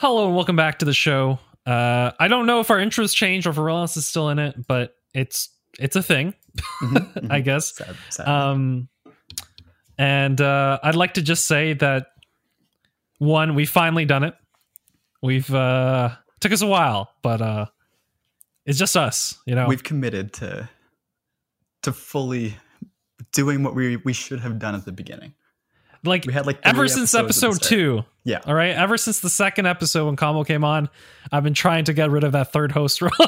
Hello and welcome back to the show. Uh, I don't know if our intros changed or if Relentless is still in it, but it's it's a thing, Mm-hmm, I guess. Sad, sad. Um, and uh, I'd like to just say that one, we finally done it. We've uh, took us a while, but uh, it's just us, you know. We've committed to to fully doing what we we should have done at the beginning. Like We had like ever since episodes episode two. Yeah. All right. Ever since the second episode when Combo came on, I've been trying to get rid of that third host role.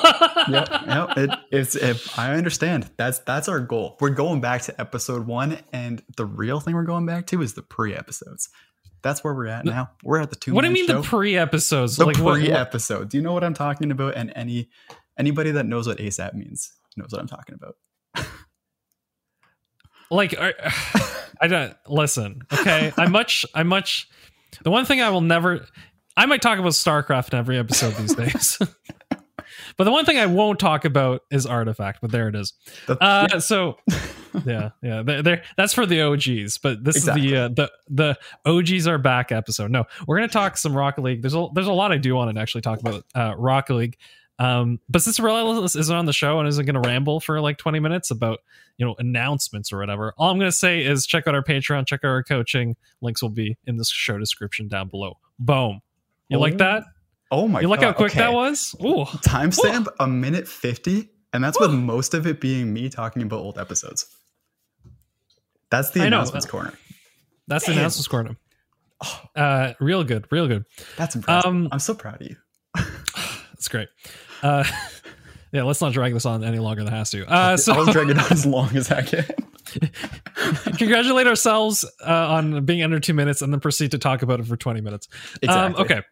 yep, yep. It, it's it, I understand. That's that's our goal. We're going back to episode one, and the real thing we're going back to is the pre-episodes. That's where we're at now. We're at the two. what do you mean show. the pre-episodes? the like what- what- pre-episode? Do you know what I'm talking about? And any anybody that knows what ASAP means knows what I'm talking about. Like are- I don't listen. Okay, I much I much. The one thing I will never. I might talk about StarCraft in every episode these days. But the one thing I won't talk about is Artifact, but there it is. Uh, so yeah, yeah, they're, they're- that's for the OGs. But this Exactly. is the uh, the the OGs are back episode. No, we're gonna talk some Rocket League. There's a there's a lot I do want to actually talk about uh, Rocket League. Um, but since Relentless isn't on the show and isn't going to ramble for like 20 minutes about you know announcements or whatever, all I'm going to say is check out our Patreon, check out our coaching. Links will be in the show description down below. Boom. You like Oh that? oh my! You like how God, quick that was? Ooh. timestamp a minute 50 and that's with most of it being me talking about old episodes that's the I know. announcements corner That's the announcements corner. Uh, real good, real good. that's impressive Um, i'm so proud of you That's great. Uh, yeah, let's not drag this on any longer than it has to. Uh, so i'll drag it on as long as i can congratulate ourselves uh, on being under two minutes and then proceed to talk about it for 20 minutes. Um, Exactly. okay.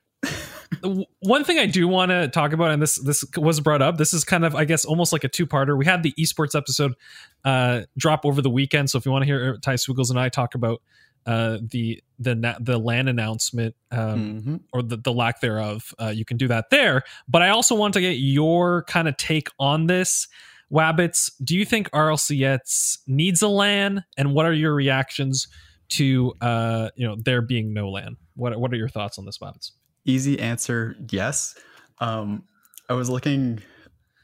One thing I do want to talk about, and this this was brought up. This is kind of, I guess, almost like a two parter. We had the esports episode uh, drop over the weekend, so if you want to hear Ty Swiggles and I talk about uh, the the na- the LAN announcement um, Mhm. or the, the lack thereof, uh, you can do that there. But I also want to get your kind of take on this. Wabbits, do you think RLCS needs a LAN, and what are your reactions to uh, you know there being no LAN? What what are your thoughts on this, Wabbits? easy answer yes um i was looking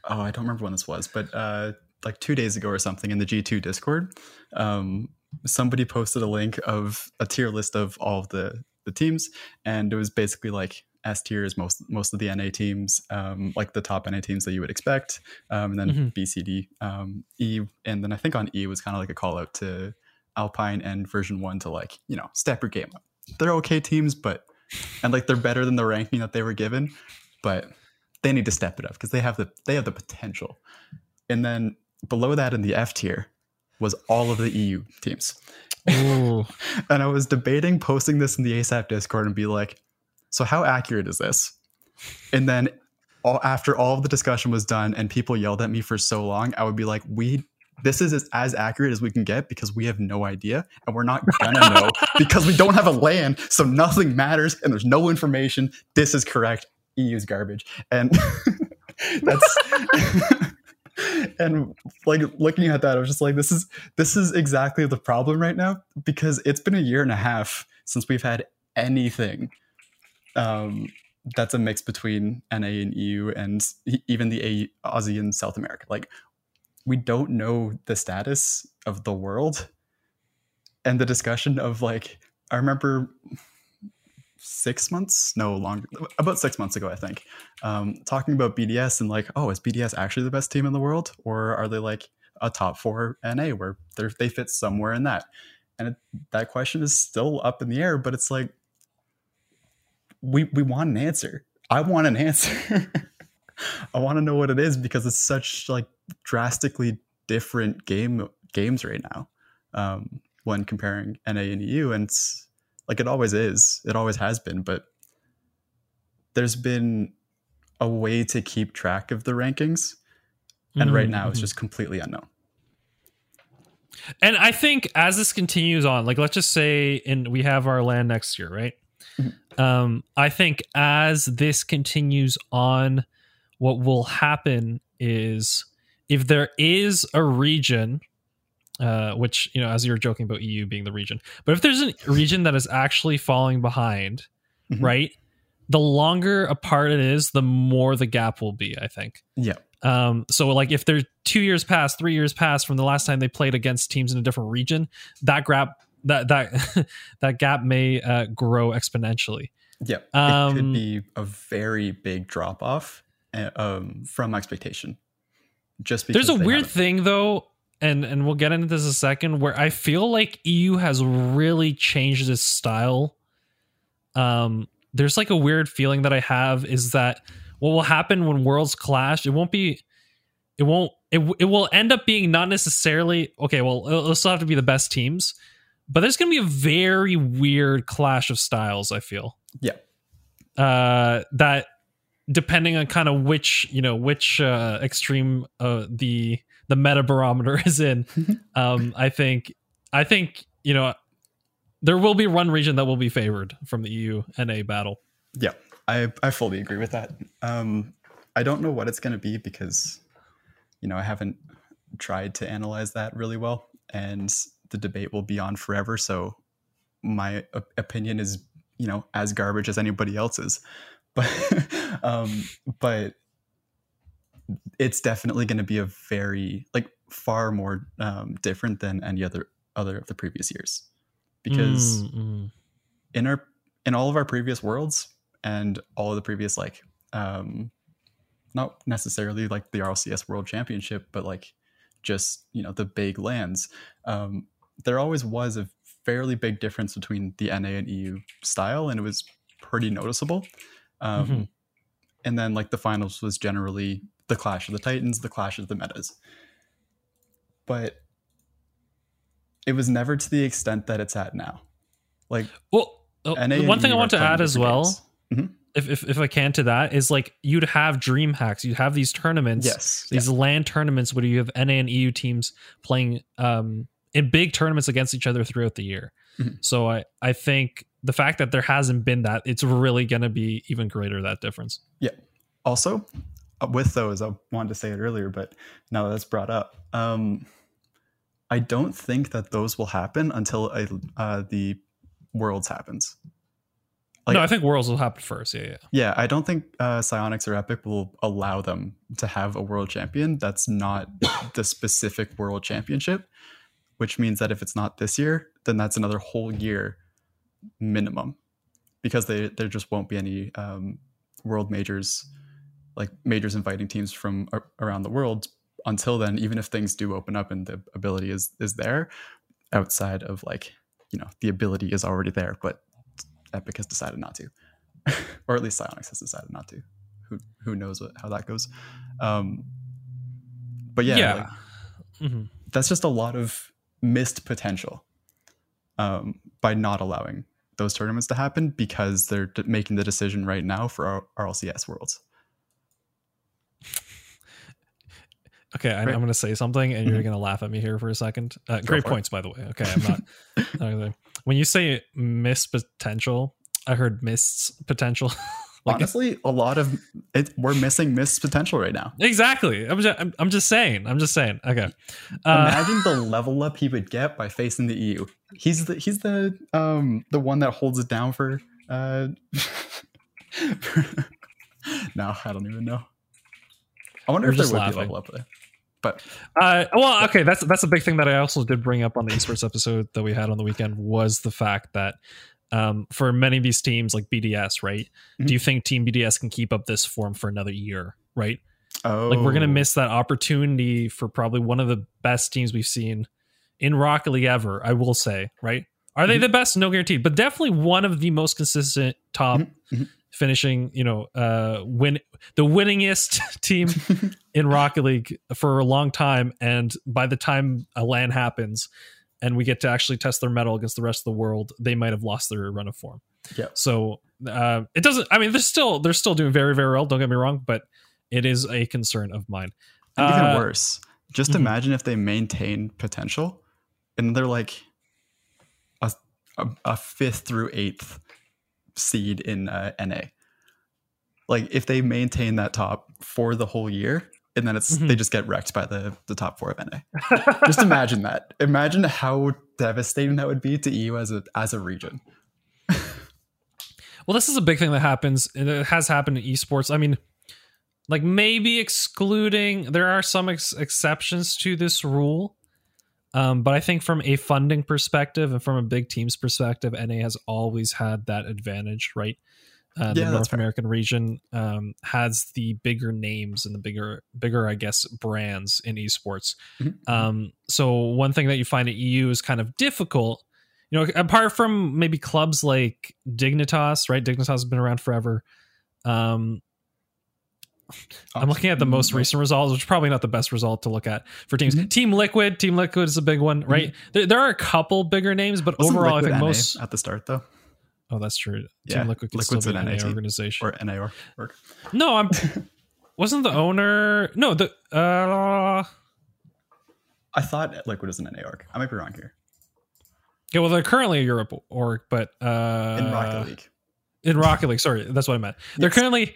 oh i don't remember when this was but uh like two days ago or something in the g2 discord um somebody posted a link of a tier list of all of the the teams and it was basically like S tier is most most of the NA teams, um, like the top NA teams that you would expect, um, and then Mhm. B, C, D, um, E, and then I think on E was kind of like a call out to Alpine and Version1 to like you know step your game up. They're okay teams, but and like they're better than the ranking that they were given, but they need to step it up because they have the they have the potential. And then below that in the F tier was all of the EU teams. And I was debating posting this in the ASAP Discord and be like, so how accurate is this? And then all, after all of the discussion was done and people yelled at me for so long, I would be like, we this is as, as accurate as we can get because we have no idea and we're not gonna know because we don't have a LAN, so nothing matters and there's no information. This is correct. EU's garbage. And that's and like looking at that, I was just like, this is this is exactly the problem right now because it's been a year and a half since we've had anything um, that's a mix between NA and EU and even the A- Aussie and South America. Like, we don't know the status of the world and the discussion of like, I remember six months, no longer, about six months ago, I think, um, talking about BDS and like, oh, is BDS actually the best team in the world, or are they like a top four NA where they fit somewhere in that? And it, that question is still up in the air, but it's like we we want an answer. I want an answer. I want to know what it is because it's such like drastically different game games right now um, when comparing NA and EU, and it's, like it always is. It always has been, but there's been a way to keep track of the rankings, and right now it's Mhm. just completely unknown. And I think as this continues on, like let's just say in we have our LAN next year, right? Um, I think as this continues on, what will happen is if there is a region, uh, which you know, as you were joking about EU being the region, but if there's a region that is actually falling behind, Mhm. right? The longer apart it is, the more the gap will be. I think. Yeah, Um, so like if they're two years past, three years past from the last time they played against teams in a different region, that gap that that that gap may uh, grow exponentially. yeah. it Um, could be a very big drop off um, from expectation. Just because There's a weird haven't- thing though, and and we'll get into this in a second, where I feel like EU has really changed its style. Um, there's like a weird feeling that I have is that what will happen when worlds clash? It won't be, it won't, it it will end up being not necessarily okay. Well, it'll still have to be the best teams, but there's going to be a very weird clash of styles. I feel Yeah, uh, that depending on kind of which you know which uh, extreme uh, the the meta barometer is in, um, I think I think you know there will be one region that will be favored from the EU NA battle. yeah. I I fully agree with that. Um, I don't know what it's going to be because, you know, I haven't tried to analyze that really well, and the debate will be on forever. So, my op- opinion is, you know, as garbage as anybody else's. But, um, but it's definitely going to be a very like far more um, different than any other other of the previous years because Mm, mm. in our in all of our previous worlds and all of the previous like um not necessarily like the RLCS World Championship but like just you know the big LANs um there always was a fairly big difference between the NA and EU style and it was pretty noticeable um Mhm. and then like the finals was generally the clash of the titans the clash of the metas but it was never to the extent that it's at now like Well, and one thing I want to add as well, games. if, if if I can to that, is like you'd have DreamHacks, you'd have these tournaments, Yes. these land tournaments where you have NA and EU teams playing um, in big tournaments against each other throughout the year. Mhm. So I I think the fact that there hasn't been that, it's really going to be even greater that difference. Yeah. Also, with those, I wanted to say it earlier, but now that that's brought up, um, I don't think that those will happen until a, uh, the Worlds happens. Like- no, I think Worlds will happen first. Yeah, yeah. Yeah, I don't think uh, Psyonix or Epic will allow them to have a world champion that's not the specific world championship, which means that if it's not this year, then that's another whole year minimum because they, there just won't be any um, world majors, like majors inviting teams from around the world until then, even if things do open up and the ability is, is there outside of like, you know, the ability is already there, but Epic has decided not to or at least Psyonix has decided not to. Who who knows what how that goes? Um, but yeah, Yeah. like, Mhm. that's just a lot of missed potential um, by not allowing those tournaments to happen because they're d- making the decision right now for our RLCS worlds. Okay, I, I'm going to say something, and you're Mhm. going to laugh at me here for a second. Uh, great for it. points, by the way. Okay, I'm not. when you say miss potential, I heard missed potential. Like- Honestly, a lot of it we're missing missed potential right now. exactly. I'm just, I'm, I'm just saying. I'm just saying. Okay. Uh, Imagine the level up he would get by facing the EU. He's the he's the um the one that holds it down for uh No, I don't even know. I wonder We're if there would laughing. be level up there. But Uh, well, okay, that's that's a big thing that I also did bring up on the esports episode that we had on the weekend was the fact that um, for many of these teams like BDS, right? Mhm. Do you think Team BDS can keep up this form for another year, right? oh Like we're gonna miss that opportunity for probably one of the best teams we've seen in Rocket League ever. I will say, right? Are they Mhm. the best? No guarantee, but definitely one of the most consistent top Mhm, mhm. Finishing. You know, uh, win the winningest team in Rocket League for a long time, and by the time a LAN happens and we get to actually test their mettle against the rest of the world, they might have lost their run of form. Yep. So uh, it doesn't. I mean, they're still they're still doing very very well. Don't get me wrong, but it is a concern of mine. And even Uh, worse, just mhm. imagine if they maintain potential and they're like a, a, a fifth through eighth seed in uh, NA. Like if they maintain that top for the whole year and then it's Mhm. they just get wrecked by the, the top four of NA. just imagine that. Imagine how devastating that would be to EU as a as a region. Well, this is a big thing that happens. and It has happened in esports. I mean, like maybe excluding, there are some ex- exceptions to this rule. Um, but I think from a funding perspective and from a big team's perspective, NA has always had that advantage, right? Uh, the Yeah, North fair. American region um, has the bigger names and the bigger, bigger, I guess, brands in esports. Mhm. Um, so one thing that you find at EU is kind of difficult, you know, apart from maybe clubs like Dignitas, right? Dignitas has been around forever. Um, I'm looking at the most Mm, recent results, which is probably not the best result to look at for teams. Mhm. Team Liquid, Team Liquid is a big one, right? There, there are a couple bigger names, but Wasn't overall, Liquid I think NA most. at the start though, Oh, that's true. Yeah, Team Liquid could Liquid's still be an NA NA organization. or NA or, or no, I'm. wasn't the owner? No, the. Uh, I thought Liquid was an NA org. I might be wrong here. yeah, well, they're currently a Europe org, but uh, In Rocket League. In Rocket League, sorry, that's what I meant. They're Yes. currently.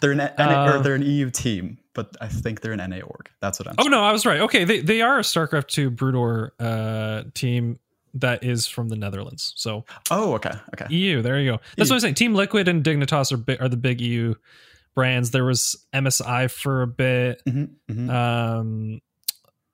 They're an NA, or Uh, they're an EU team, but I think they're an NA org. That's what I'm. Oh no, I was right. Okay, they they are a StarCraft two Brood War uh, team that is from the Netherlands. So Oh, okay, okay. EU, there you go. That's EU. what I'm saying. Team Liquid and Dignitas are bi- are the big EU brands. There was MSI for a bit. Mhm, mhm. Um,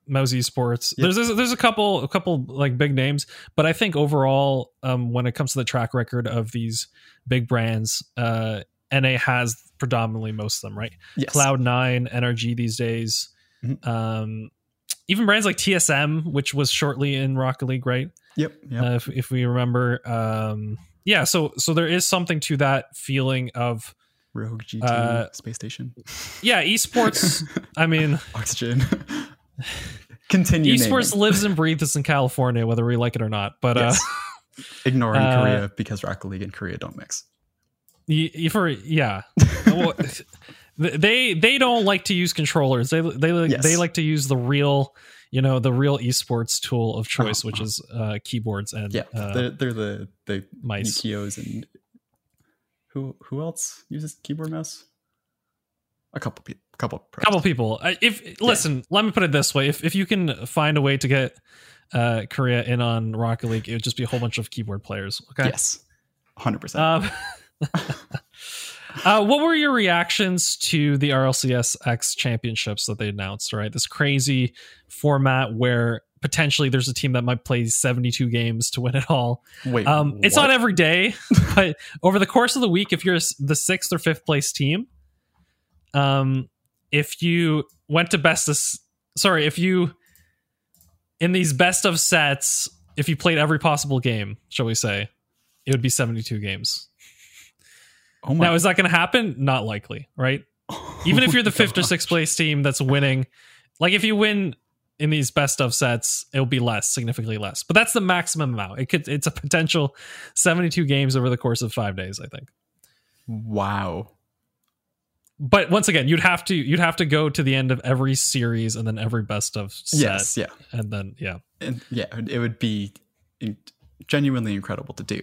Mouse Esports. Yep. There's, there's there's a couple a couple like big names, but I think overall, um, when it comes to the track record of these big brands, uh, NA has predominantly most of them, right? yes. Cloud Nine, NRG these days. Mhm. Um, even brands like TSM, which was shortly in Rocket League, right? Yep. Yep. Uh, if, if we remember, um, yeah. So so there is something to that feeling of Rogue GT uh, space station. yeah, esports. I mean, Oxygen. Continue. esports naming. lives and breathes in California, whether we like it or not. But Yes. Ignoring uh, Korea because Rocket League and Korea don't mix. Uh, y- y- for yeah, Well, they they don't like to use controllers. They they like Yes. they like to use the real. You know the real esports tool of choice, Uh-huh, which is uh, keyboards and Yeah, uh, they're, they're the the mice. Nikios and who who else uses keyboard mouse? A couple people. Couple. pros. couple people if listen let me put it this way if, if you can find a way to get uh korea in on rocket league it would just be a whole bunch of keyboard players okay Yes. Hundred percent. uh what were your reactions to the rlcs x championships that they announced right? This crazy format where potentially there's a team that might play 72 games to win it all. Wait. um it's not every day but over the course of the week if you're the sixth or fifth place team um if you went to best of sorry if you in these best of sets if you played every possible game shall we say it would be 72 games Oh my. now is that going to happen not likely right even if you're the fifth or sixth place team that's winning like if you win in these best of sets it'll be less significantly less but that's the maximum amount it could it's a potential 72 games over the course of five days i think Wow. but once again you'd have to you'd have to go to the end of every series and then every best of set Yes. Yeah. and then yeah And yeah. It would be genuinely incredible to do.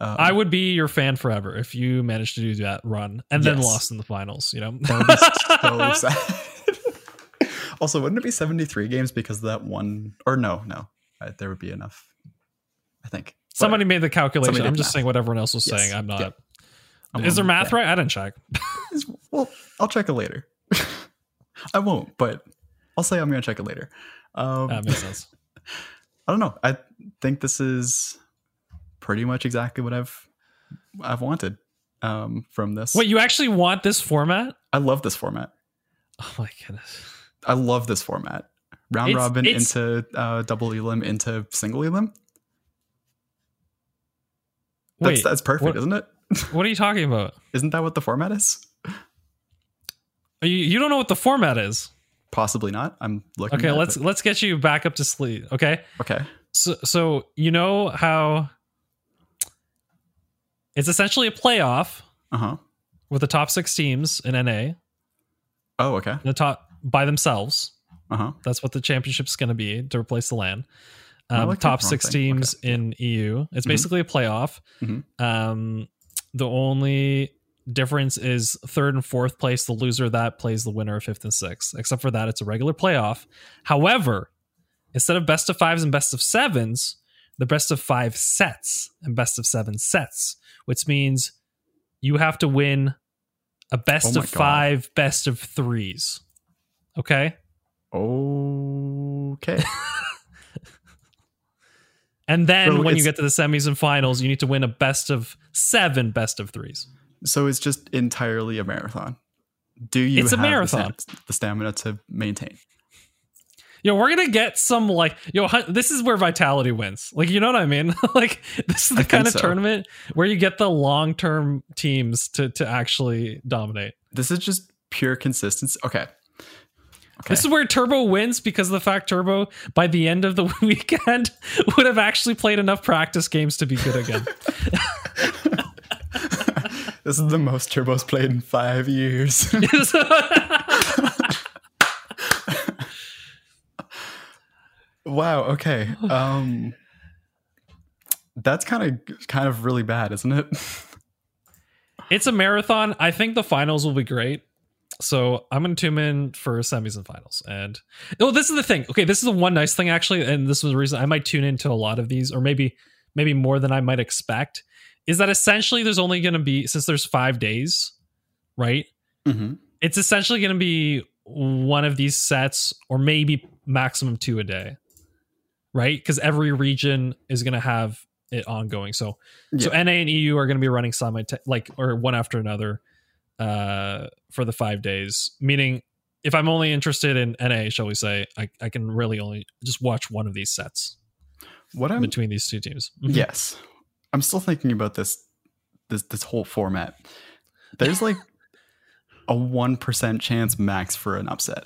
Um, i would be your fan forever if you managed to do that run and then Yes. lost in the finals you know That so sad. also, wouldn't it be 73 games because of that one? Or no, no. Uh, there would be enough. I think. somebody made the calculation i'm just math. saying what everyone else was Yes. saying i'm not Yeah. I'm is there math yeah. right i didn't check Well, I'll check it later. I won't, but I'll say I'm going to check it later. Um, that makes sense I don't know. I think this is pretty much exactly what I've I've wanted um, from this. wait you actually want this format I love this format. oh my goodness I love this format. Round It's- robin it's- into uh, double elim into single elim. That's wait that's perfect, isn't it? what are you talking about Isn't that what the format is? you, you don't know what the format is Possibly not. I'm looking. okay at let's it. let's get you back up to sleep okay Okay. so so you know how It's essentially a playoff Uh huh. with the top six teams in NA, Oh, okay. the top by themselves. Uh huh. That's what the championship's going to be to replace the LAN. Um, like top six teams in EU. It's Mhm. basically a playoff. Mhm. Um, the only difference is third and fourth place. The loser that plays the winner of fifth and sixth. Except for that, it's a regular playoff. However, instead of best of fives and best of sevens, the best of five sets and best of seven sets, which means you have to win a best Oh of God. five, best of threes. Okay. Okay. And then So when you get to the semis and finals, you need to win a best of seven, best of threes. so it's just entirely a marathon. Do you It's a marathon. the stamina to maintain? Yo, we're gonna get some like yo. This is where vitality wins. Like, you know what I mean? like, this is the think kind of so. tournament where you get the long term teams to to actually dominate. This is just pure consistency. Okay. Okay. This is where Turbo wins because of the fact Turbo by the end of the weekend would have actually played enough practice games to be good again. this is the most turbos played in five years. Wow. Okay. Um, that's kind of kind of really bad, isn't it? it's a marathon. I think the finals will be great. So I'm going to tune in for semis and finals. And oh, this is the thing. Okay, this is the one nice thing actually, and this was the reason I might tune into a lot of these, or maybe maybe more than I might expect. Is that essentially there's only going to be since there's five days, right? Mm-hmm. It's essentially going to be one of these sets, or maybe maximum two a day, right? Because every region is going to have it ongoing. So so NA and EU are going to be running simultaneously, like or one after another, uh, for the five days. Meaning, if I'm only interested in NA, shall we say, I, I can really only just watch one of these sets What I'm between these two teams. Mhm. yes, I'm still thinking about this this this whole format. There's like a one percent chance max for an upset.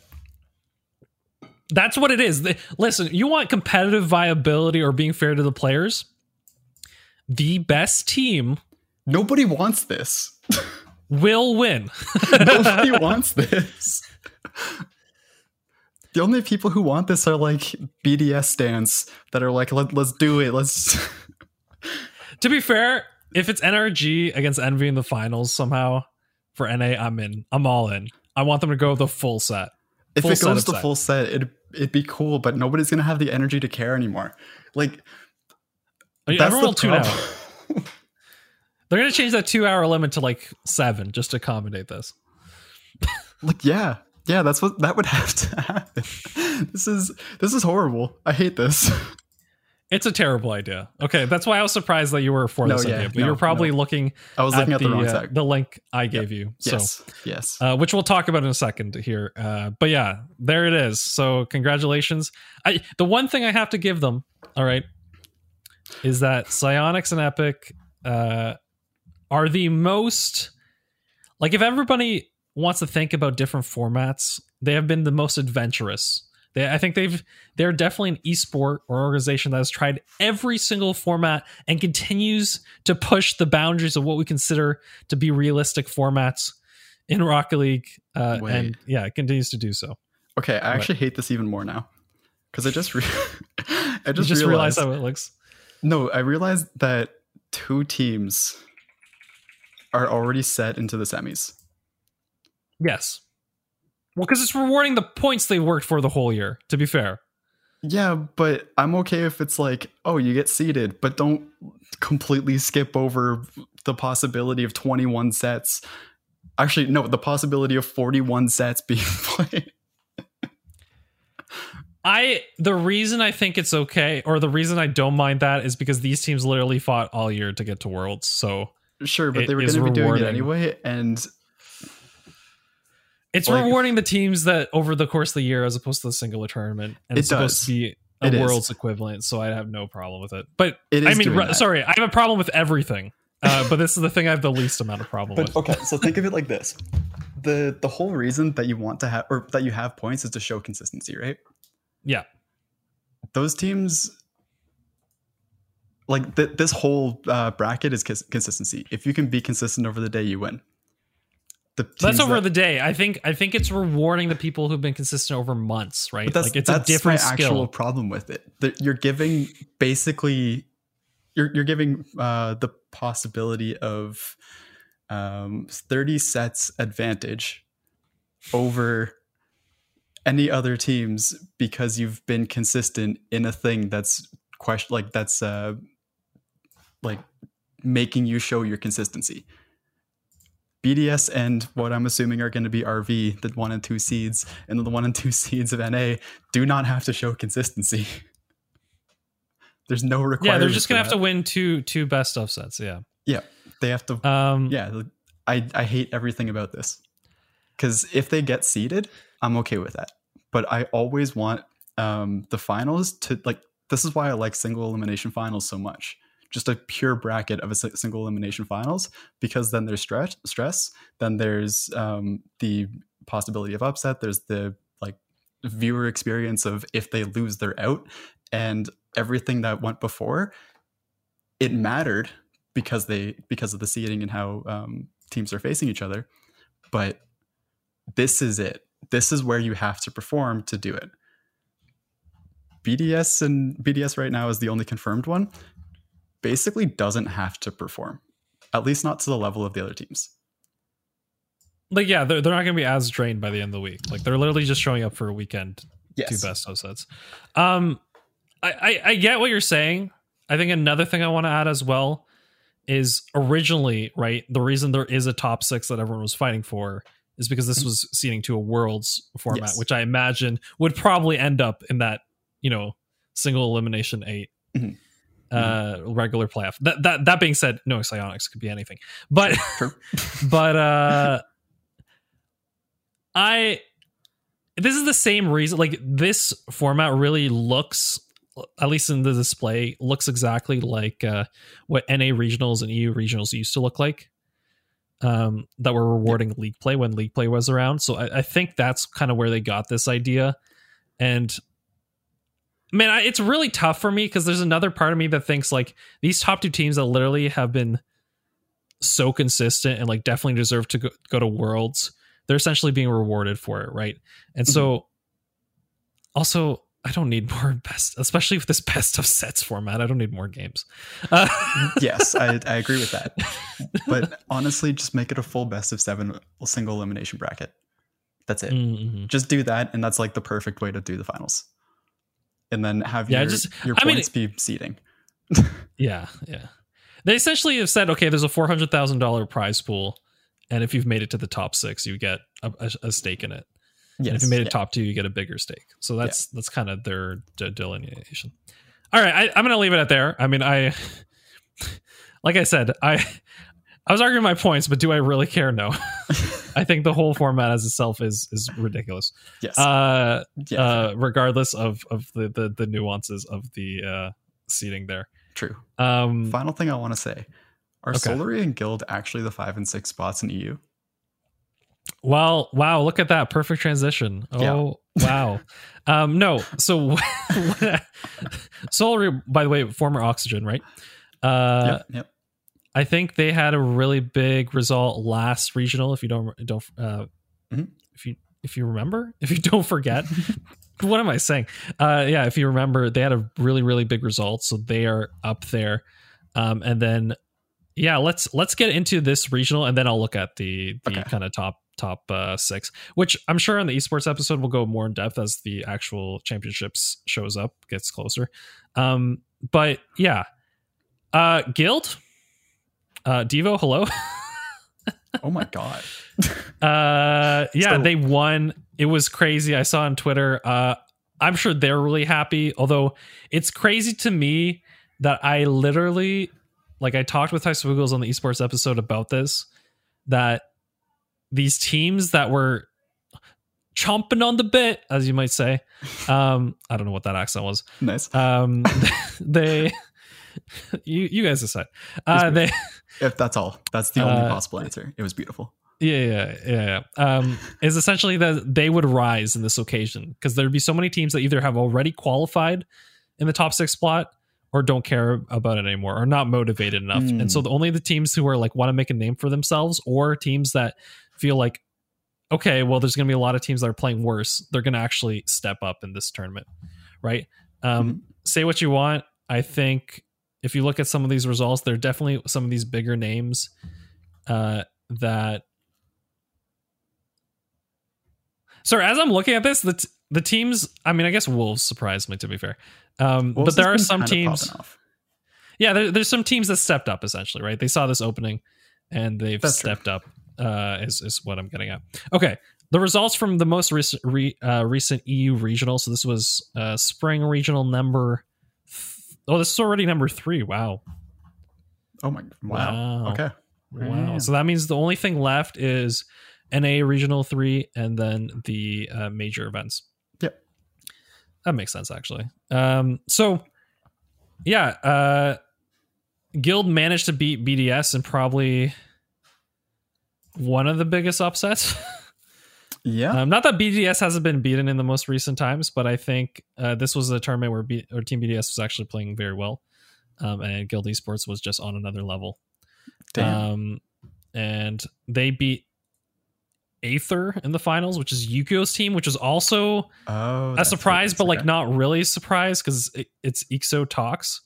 That's what it is. The- Listen, you want competitive viability or being fair to the players. The best team Nobody wants this. will win. Nobody wants this. The only people who want this are like BDS stands that are like, Let, let's do it. Let's. to be fair, if it's NRG against Envy in the finals somehow for NA, I'm in. I'm all in. I want them to go the full set. if it goes to set. full set, it'd, it'd be cool, but nobody's going to have the energy to care anymore. Like, that's the problem. They're gonna change that two hour limit to like seven just to accommodate this. like, yeah. Yeah, that's what that would have to happen. This is this is horrible. I hate this. It's a terrible idea. Okay, that's why I was surprised that you were for No, this yeah, idea. But no, you're probably no. looking I was looking at, the, the wrong uh, the link I gave you. yes. So yes. uh, which we'll talk about in a second here. Uh, but yeah, there it is. So congratulations. I the one thing I have to give them, all right, is that Psyonix and Epic uh, are the most like if everybody wants to think about different formats, they have been the most adventurous. They, I think they've they're definitely an esport or organization that has tried every single format and continues to push the boundaries of what we consider to be realistic formats in Rocket League, uh, and yeah, it continues to do so. Okay, I actually hate this even more now because I just re- I just, just realize realized. how it looks. no, I realized that two teams are already set into the semis. Yes. Well, because it's rewarding the points they worked for the whole year. To be fair, Yeah, but I'm okay if it's like, oh, you get seeded, but don't completely skip over the possibility of 21 sets. Actually, no, the possibility of 41 sets being played. I the reason I think it's okay, or the reason I don't mind that, is because these teams literally fought all year to get to Worlds. So Sure, but they were going to be doing it anyway, and it's Like- rewarding the teams that over the course of the year, as opposed to the singular tournament, and It it's supposed to be a It is. Worlds equivalent. So I have no problem with it. But It I mean, sorry, I have a problem with everything. Uh, but this is the thing I have the least amount of problem with. Okay, so think of it like this: the the whole reason that you want to have or that you have points is to show consistency, right? Yeah. Those teams, like th- this whole uh, bracket is cons- consistency. If you can be consistent over the day, you win. That's over that, the day. I think I think it's rewarding the people who've been consistent over months, right? That's, like it's that's a different my skill. actual problem with it. That you're giving basically you're you're giving uh, the possibility of um, 30 sets advantage over any other teams because you've been consistent in a thing that's question like that's uh like making you show your consistency. BDS and what I'm assuming are going to be RV, the one and two seeds, and the one and two seeds of NA do not have to show consistency. There's no requirement. Yeah, they're just gonna have to win two two best of sets. Yeah. Yeah, they have to. Um, yeah, I I hate everything about this because if they get seeded, I'm okay with that. But I always want um, the finals to like. This is why I like single elimination finals so much. Just a pure bracket of a single elimination finals because then there's stress. Stress. Then there's um, the possibility of upset. There's the like viewer experience of if they lose, they're out, and everything that went before. It mattered because they because of the seeding and how um, teams are facing each other. But this is it. This is where you have to perform to do it. BDS and BDS right now is the only confirmed one. Basically, doesn't have to perform, at least not to the level of the other teams. Like, yeah, they're, they're not going to be as drained by the end of the week. Like, they're literally just showing up for a weekend, yes. two best of sets. Um, I, I, I get what you're saying. I think another thing I want to add as well is originally right the reason there is a top six that everyone was fighting for is because this was seeding to a worlds format yes. which i imagine would probably end up in that you know single elimination 8 mm-hmm. Uh regular playoff that that that being said no Psyonix could be anything but but uh i this is the same reason like this format really looks at least in the display, looks exactly like uh, what NA regionals and EU regionals used to look like. Um, that were rewarding league play when league play was around. So I, I think that's kind of where they got this idea. And man, I, it's really tough for me because there's another part of me that thinks like these top two teams that literally have been so consistent and like definitely deserve to go, go to worlds. They're essentially being rewarded for it, right? And mm-hmm. so also I don't need more best, especially with this best of sets format. I don't need more games. Uh, yes, I, I agree with that. But honestly, just make it a full best of seven single elimination bracket. That's it. Mm-hmm. Just do that, and that's like the perfect way to do the finals. And then have yeah, your, just, your points mean, be seeding. yeah, yeah. They essentially have said, okay, there's a four hundred thousand dollar prize pool, and if you've made it to the top six, you get a, a, a stake in it. Yes, and if you made it yeah. top two, you get a bigger stake. So that's yeah. that's kind of their de- delineation. All right, I, I'm going to leave it at there. I mean, I like I said, I I was arguing my points, but do I really care? No. I think the whole format as itself is is ridiculous. Yes. Uh, yeah. uh, regardless of of the, the the nuances of the uh seating there. True. Um, Final thing I want to say: Are okay. Solary and Guild actually the five and six spots in EU? Well, wow, look at that perfect transition. Oh, yeah. wow. Um, no, so Solar, by the way, former Oxygen, right? Uh, yep, yep. I think they had a really big result last regional. If you don't, don't, uh, mm-hmm. if you if you remember, if you don't forget, what am I saying? Uh, yeah, if you remember, they had a really really big result, so they are up there. Um, and then yeah, let's let's get into this regional, and then I'll look at the the okay. kind of top top uh, six, which I'm sure on the esports episode we'll go more in depth as the actual championships shows up, gets closer. Um, but yeah, uh, Guild, uh, Devo, hello. oh my god. uh, yeah, so- they won. It was crazy. I saw on Twitter. Uh, I'm sure they're really happy. Although it's crazy to me that I literally, like, I talked with Ty Swoogles on the esports episode about this. That these teams that were chomping on the bit, as you might say. Um, I don't know what that accent was. Nice. Um, they, you you guys decide. Uh, they, if that's all, that's the only uh, possible answer. It was beautiful. Yeah, yeah, yeah. yeah. Um, is essentially that they would rise in this occasion because there'd be so many teams that either have already qualified in the top six spot or don't care about it anymore or not motivated enough. Mm. And so the only the teams who are like want to make a name for themselves or teams that feel like okay, well there's going to be a lot of teams that are playing worse, they're going to actually step up in this tournament, right? Um Mhm. say what you want, I think if you look at some of these results, there are definitely some of these bigger names uh that Sorry, as I'm looking at this, the t- the teams. I mean, I guess Wolves surprised me. To be fair, um, but there are some teams. Yeah, there, there's some teams that stepped up essentially, right? They saw this opening and they've That's true. stepped up. Uh, is is what I'm getting at. Okay, the results from the most recent re, uh, recent EU regional. So this was uh, spring regional number. Oh, this is already number three. Wow, Oh my wow. Wow. Okay. wow. Yeah. So that means the only thing left is NA regional three, and then the uh, major events. Yep. That makes sense actually. Um, so yeah, uh, Guild managed to beat BDS and probably one of the biggest upsets. Yeah. um, not that BDS hasn't been beaten in the most recent times, but I think uh, this was a tournament where B- or Team BDS was actually playing very well, um, and Guild Esports was just on another level. Damn. Um, and they beat Aether in the finals, which is Yukeo's team, which is also oh, a surprise, but like not really a surprise because it, it's Ixo Talks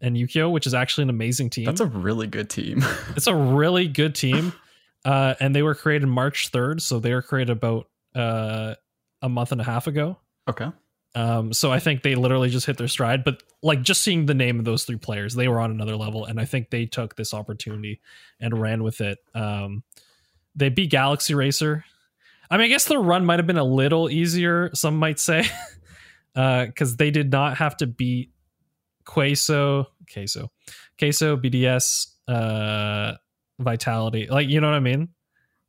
and Yukeo, which is actually an amazing team. That's a really good team. it's a really good team. Uh, and they were created March 3rd. So they were created about uh, a month and a half ago. okay. Um, so I think they literally just hit their stride. But like just seeing the name of those three players, they were on another level, and I think they took this opportunity and ran with it. Um, they beat Galaxy Racer. I mean, I guess the run might have been a little easier. Some might say, because they did not have to beat Queso, Queso, Queso, BDS, uh, Vitality. Like you know what I mean?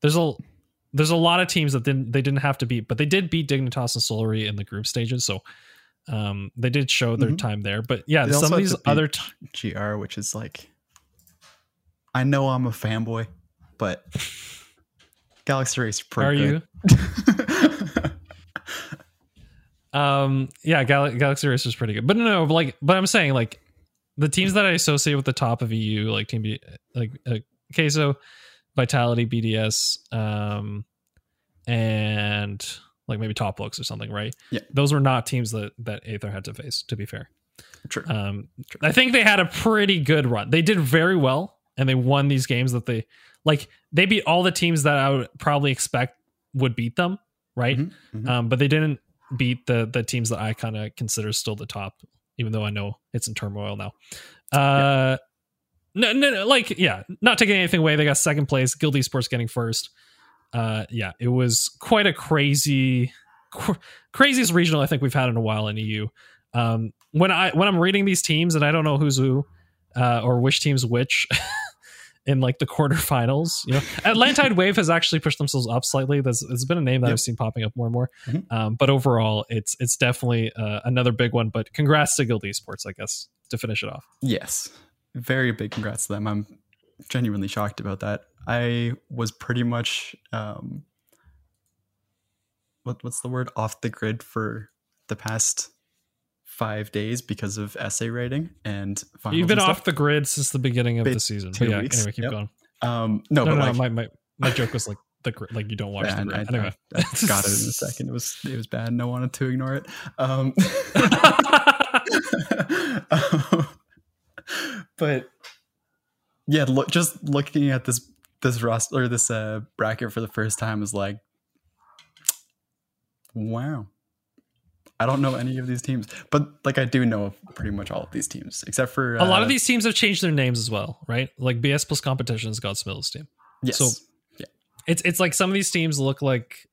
There's a there's a lot of teams that didn't they didn't have to beat, but they did beat Dignitas and Solary in the group stages. So um, they did show their Mhm. time there. But yeah, They some of these other t- GR, which is like, I know I'm a fanboy, but Galaxy Race pretty are you? good. Um, yeah, Gal- Galaxy Race is pretty good, but no, no, like, but I'm saying like the teams that I associate with the top of EU, like Team B, like uh, Queso, Vitality, BDS, um, and like maybe Top Looks or something, right? Yeah. those were not teams that that Aether had to face. To be fair, True. um, I think they had a pretty good run. They did very well, and they won these games that they like. They beat all the teams that I would probably expect would beat them, right? Mhm, mhm. Um, but they didn't beat the the teams that I kind of consider still the top, even though I know it's in turmoil now. Uh, no, no, no, like yeah, not taking anything away. They got second place. Guild Esports getting first. Uh, yeah, it was quite a crazy, cr- craziest regional I think we've had in a while in EU. Um, when I when I'm reading these teams and I don't know who's who, uh, or which team's which. In like the quarterfinals, you know, Atlantide Wave has actually pushed themselves up slightly. There's, it's been a name that Yep. I've seen popping up more and more. Mhm. Um, but overall, it's it's definitely uh, another big one. But congrats to Guild Esports, I guess, to finish it off. Yes. Very big congrats to them. I'm genuinely shocked about that. I was pretty much um what what's the word? Off the grid for the past five days because of essay writing and You've been and off the grid since the beginning of Ba- the season. two But yeah, weeks. anyway, keep Yep. going. um no, No, but no, like my, my my joke was like the grid, like you don't watch yeah, the grid. I- anyway, I- I got it in a second. It was it was bad and I wanted to ignore it. Um but yeah, look, just looking at this this roster or this uh, bracket for the first time is like, wow. I don't know any of these teams, but like I do know pretty much all of these teams except for a lot uh, of these teams have changed their names as well, right? Like BS Plus Competition's got Smill's team. Yes, so- It's it's like some of these teams look like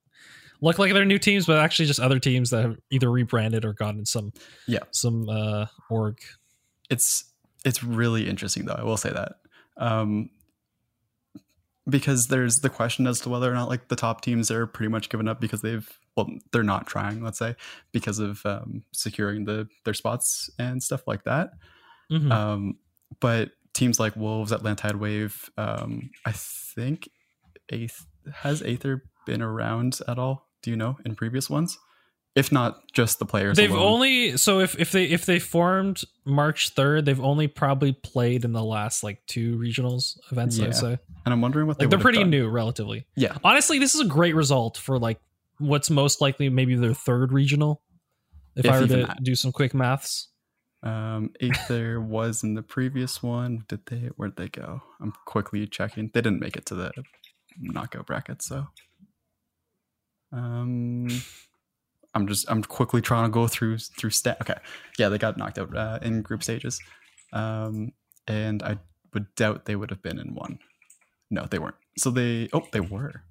look like they're new teams, but actually just other teams that have either rebranded or gotten some Yeah. some uh org. it's it's really interesting though. I will say that. Um, because there's the question as to whether or not like the top teams are pretty much given up because they've well they're not trying let's say because of um, securing the their spots and stuff like that Mhm. um, but teams like wolves atlantide wave um, i think eighth has aether been around at all do you know in previous ones if not just the players. They've alone. only so if if they if they formed March third, they've only probably played in the last like two regionals events. Yeah. I'd say and I'm wondering what like they they're pretty done. new, relatively. Yeah, Honestly, this is a great result for like what's most likely maybe their third regional. If, If I were to that. do some quick maths, um, Aether was in the previous one. Did they? Where'd they go? I'm quickly checking. They didn't make it to the knockout bracket, so. Um, I'm just I'm quickly trying to go through through stat. Okay, yeah, they got knocked out uh, in group stages, um, and I would doubt they would have been in one. No, they weren't. So they oh they were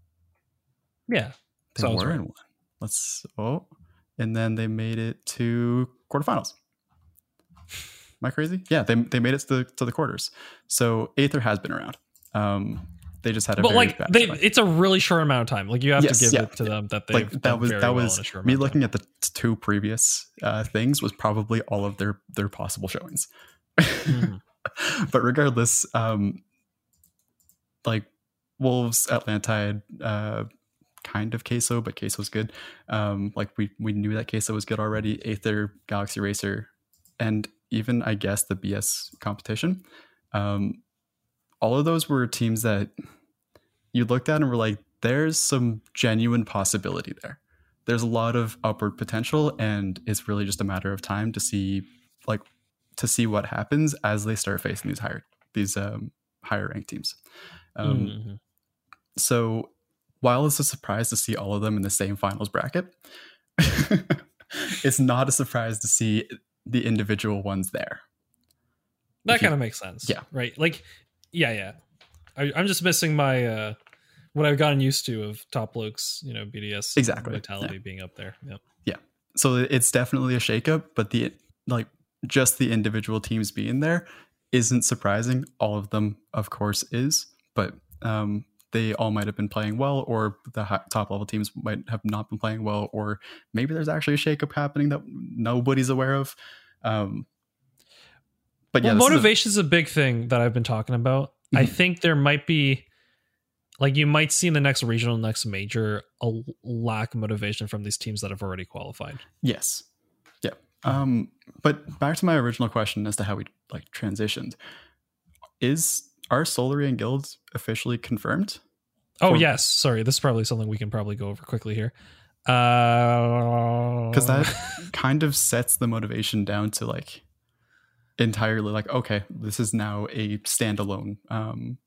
yeah. they were right. in one. Let's oh, and then they made it to quarterfinals. Am I crazy? Yeah, they they made it to the to the quarters. So Aether has been around. Um, they just had a But very like bad they, it's a really short amount of time. Like you have Yes, to give yeah. it to them that they like that was that was me me looking at the two previous uh, things was probably all of their their possible showings. Mm-hmm. but regardless, um, like Wolves, Atlantide, uh, kind of Queso, but Queso's good. Um, like we we knew that Queso was good already. Aether, Galaxy Racer, and even I guess the BS competition. Um, all of those were teams that you looked at and were like, there's some genuine possibility there. There's a lot of upward potential, and it's really just a matter of time to see, like, to see what happens as they start facing these higher these um, higher ranked teams. Um, Mhm. So while it's a surprise to see all of them in the same finals bracket, it's not a surprise to see the individual ones there. that kind of makes sense. Yeah. Right. Like, yeah, yeah. I, I'm just missing my uh what I've gotten used to of top Luke's, you know, BDS Exactly, vitality being up there. Yep. Yeah. So it's definitely a shakeup, but the like just the individual teams being there isn't surprising. All of them, of course, is, but um, they all might have been playing well, or the top level teams might have not been playing well, or maybe there's actually a shakeup happening that nobody's aware of. Um, but yeah, well, this is a- motivation is a big thing that I've been talking about. I Mhm. think there might be, like, you might see in the next regional, next major, a lack of motivation from these teams that have already qualified. Yes. Yeah. Um, but back to my original question as to how we like transitioned. Is are Solary and Guilds officially confirmed? Oh For- yes, sorry. This is probably something we can probably go over quickly here. Uh, Because that kind of sets the motivation down to like entirely like, okay, this is now a standalone um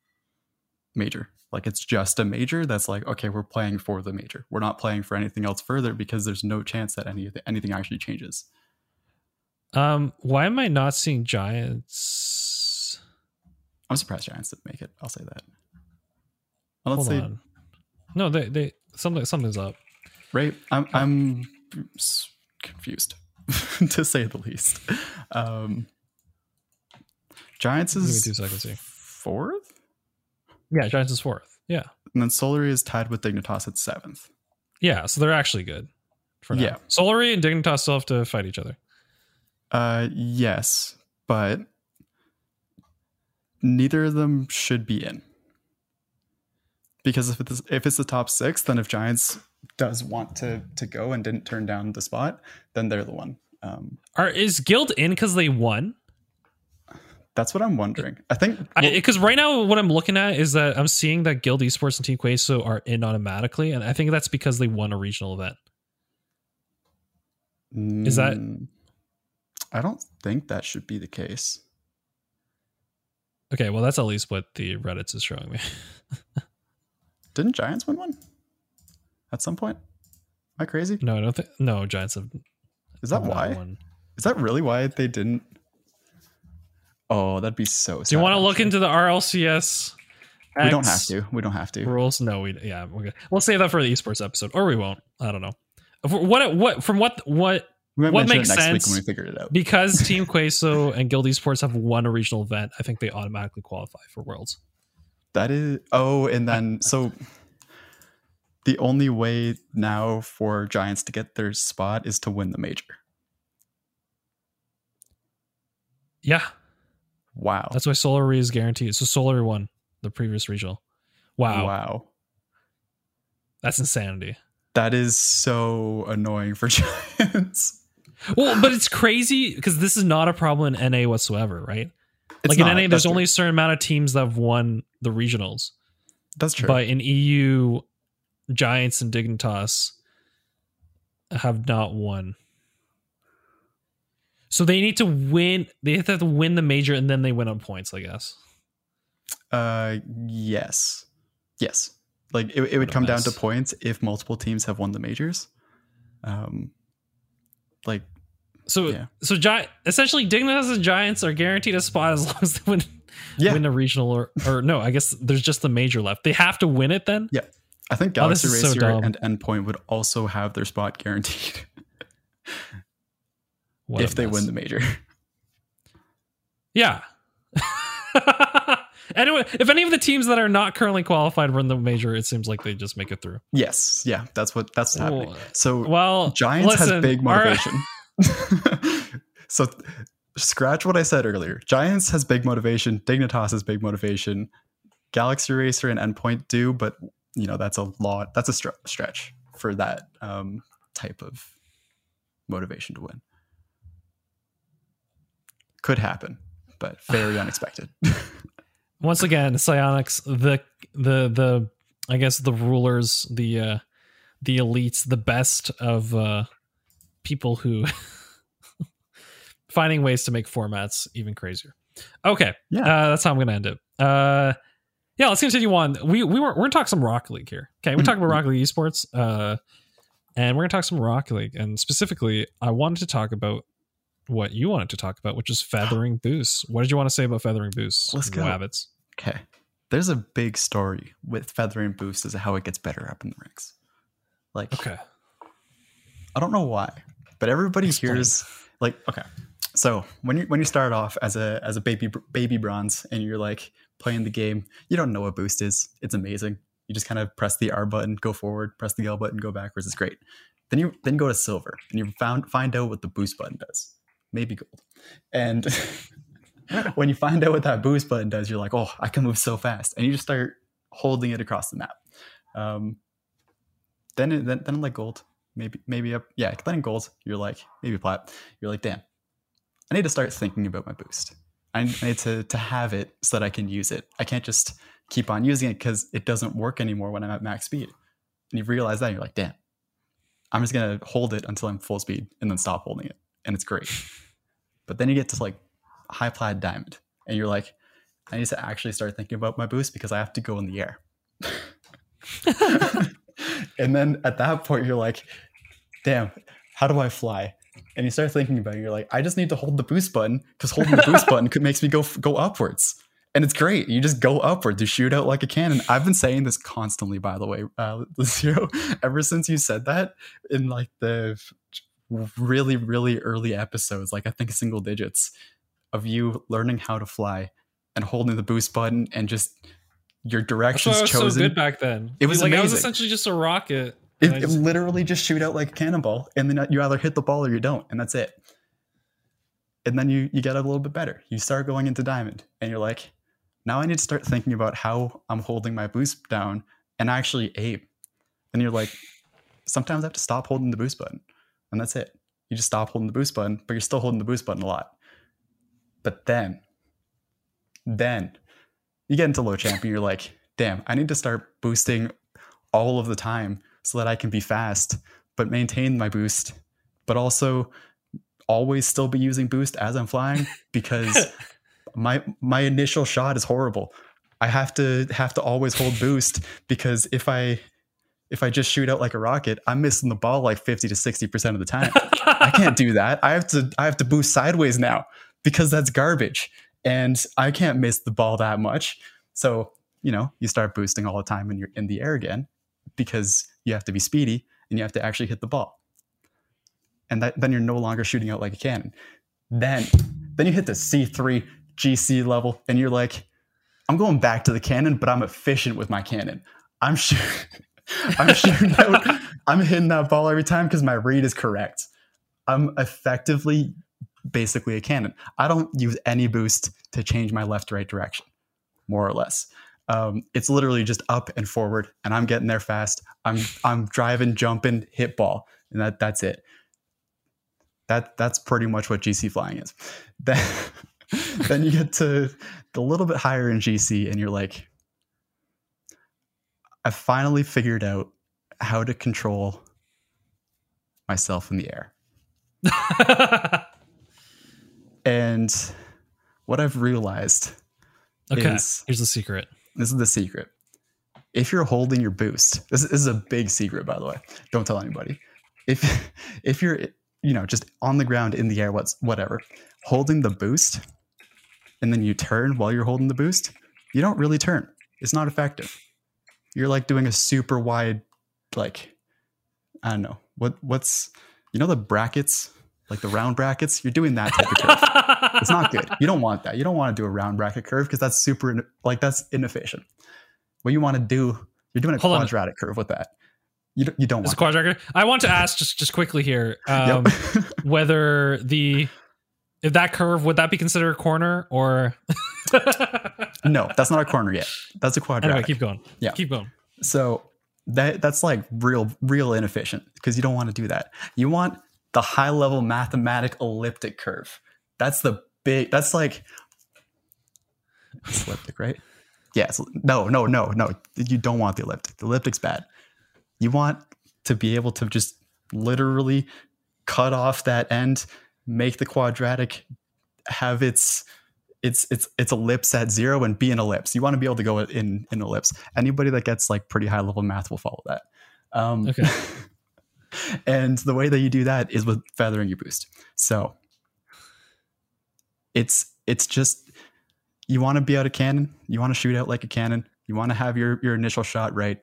major. Like it's just a major that's like, okay, we're playing for the major. We're not playing for anything else further because there's no chance that any anything actually changes. Um, why am I not seeing giants? I'm surprised Giants didn't make it. I'll say that. Well, let's Hold see. on. No, they they something something's up. Right. I'm I'm confused to say the least. Um Giants Give me is two seconds here. fourth, Yeah, giants is fourth. Yeah, and then Solary is tied with Dignitas at seventh. yeah. So they're actually good. For now. Yeah. Solary and Dignitas still have to fight each other. Uh, yes, but neither of them should be in because if it's if it's the top six, then if Giants does want to to go and didn't turn down the spot, then they're the one. Um, Are is Guild in because they won? That's what I'm wondering. I think Because right now, what I'm looking at is that I'm seeing that Guild Esports and Team Queso are in automatically, and I think that's because they won a regional event. is that- mm, I don't think that should be the case. Okay, well, that's at least what the Reddit's is showing me. Didn't Giants win one at some point? Am I crazy? no, I don't think. No, Giants have. Is that why? won. Is that really why they didn't? Oh, that'd be so. Do you want to look into the RLCS? We don't have to. We don't have to. rules. No, we yeah, we're good. We'll save that for the esports episode, or we won't. I don't know. What what from what what We What makes it next sense- week when we figure it out. because Team Queso and Guild Esports have won a regional event, I think they automatically qualify for Worlds. That is. Oh, and then so the only way now for Giants to get their spot is to win the major. Yeah, Wow. that's why Solar is guaranteed. So Solar won the previous regional. Wow, Wow. that's insanity. That is so annoying for Giants. Well, but it's crazy because this is not a problem in NA whatsoever, right? It's like not, in NA, there's true. only a certain amount of teams that have won the regionals. that's true. But in EU, Giants and Dignitas have not won. So they need to win. They have to win the major, and then they win on points. I guess. Uh, yes, yes. Like it, it would come down to points if multiple teams have won the majors. Um, like So Yeah. so Gi- essentially, Dignitas and Giants are guaranteed a spot as long as they win yeah, win a regional or or no. I guess there's just the major left. They have to win it then. Yeah. I think Oh, this Galaxy so Racer dumb. and Endpoint would also have their spot guaranteed What if they win the major. Yeah. anyway, if any of the teams that are not currently qualified win the major, it seems like they just make it through. yes, yeah, that's what that's happening. So Well, Giants listen, has big our- motivation. so scratch what I said earlier. Giants has big motivation. Dignitas has big motivation. Galaxy Racer and Endpoint do, but you know that's a lot. That's a str- stretch for that um, type of motivation to win. Could happen, but very unexpected. once again, Psyonix, the the the I guess the rulers, the uh the elites, the best of uh people who finding ways to make formats even crazier. Okay. Yeah. Uh that's how I'm gonna end it. Uh yeah, let's continue on. We we were we're gonna talk some Rocket League here. Okay, we're talking about Rocket League esports. Uh and we're gonna talk some Rocket League. And specifically, I wanted to talk about what you wanted to talk about, which is feathering boosts. What did you want to say about feathering boosts? Let's go. Wabbits. okay, there's a big story with Feathering Boost as to how it gets better up in the ranks. Like, Okay. I don't know why, but everybody Explain. hears like okay. So when you when you start off as a as a baby baby bronze and you're like playing the game, you don't know what boost is. It's amazing. You just kind of press the R button, go forward, press the L button, go backwards. It's great. Then you then go to silver and you found find out what the boost button does. Maybe gold. And when you find out what that boost button does, you're like, oh, I can move so fast, and you just start holding it across the map. Um, then it, then then like gold, maybe maybe up yeah then in gold you're like maybe plat you're like damn i need to start thinking about my boost. I need to to have it so that i can use it. I can't just keep on using it because it doesn't work anymore when i'm at max speed. And you realize that you're like damn i'm just gonna hold it until i'm full speed and then stop holding it and it's great. But then you get to like high plat diamond and you're like i need to actually start thinking about my boost because i have to go in the air. And then at that point you're like damn how do i fly? And you start thinking about it you're like i just need to hold the boost button because holding the boost button could makes me go go upwards. And it's great you just go upward to shoot out like a cannon. I've been saying this constantly by the way uh zero ever since you said that in like the really really early episodes like i think single digits of you learning how to fly and holding the boost button and just your That's why directions I was chosen. so good back then. It was like I was essentially just a rocket. it, it just- literally just shoot out like a cannonball and then you either hit the ball or you don't and that's it. And then you you get a little bit better. You start going into diamond and you're like now i need to start thinking about how i'm holding my boost down and actually aim. And you're like sometimes i have to stop holding the boost button and that's it you just stop holding the boost button but you're still holding the boost button a lot but then then you get into low champ and you're like damn i need to start boosting all of the time so that I can be fast, but maintain my boost, but also always still be using boost as I'm flying because my my initial shot is horrible. I have to have to always hold boost because if I if I just shoot out like a rocket, I'm missing the ball like 50 to 60% of the time. I can't do that. I have to I have to boost sideways now because that's garbage. And I can't miss the ball that much. So, you know, you start boosting all the time when you're in the air again because you have to be speedy and you have to actually hit the ball. And that, then you're no longer shooting out like a cannon. Then then you hit the C3 GC level and you're like, I'm going back to the cannon, but I'm efficient with my cannon. I'm shooting I'm shooting I'm hitting that ball every time because my read is correct. I'm effectively basically a cannon. I don't use any boost to change my left right direction, more or less. Um, it's literally just up and forward, and I'm getting there fast. I'm I'm driving, jumping, hit ball, and that that's it. That that's pretty much what GC flying is. Then then you get to the little bit higher in GC, and you're like, I finally figured out how to control myself in the air. And what I've realized okay, is here's the secret. this is the secret. If you're holding your boost, this, this is a big secret, by the way. Don't tell anybody. If if you're you know just on the ground in the air, what's whatever, holding the boost, and then you turn while you're holding the boost, you don't really turn. It's not effective. You're like doing a super wide, like I don't know what what's you know the brackets, like the round brackets. You're doing that type of curve. it's not good. You don't want that. You don't want to do a round bracket curve because that's super like that's inefficient. What you want to do, you're doing a Hold on. quadratic curve with that. You don't, you don't It's a want. quadrilateral. I want to ask just just quickly here um, Yep. whether the if that curve would that be considered a corner or no, that's not a corner yet. That's a quadratic. anyway keep going Yeah. keep going So that that's like real real inefficient because you don't want to do that. You want the high level mathematic elliptic curve. That's the big. That's like it's elliptic, right? Yes. No. No. No. No. You don't want the elliptic. The elliptic's bad. You want to be able to just literally cut off that end, make the quadratic have its its its its ellipse at zero and be an ellipse. You want to be able to go in in ellipse. Anybody that gets like pretty high level math will follow that. Um, Okay. and the way that you do that is with feathering your boost. So it's it's just you want to be out of cannon. You want to shoot out like a cannon. You want to have your your initial shot right.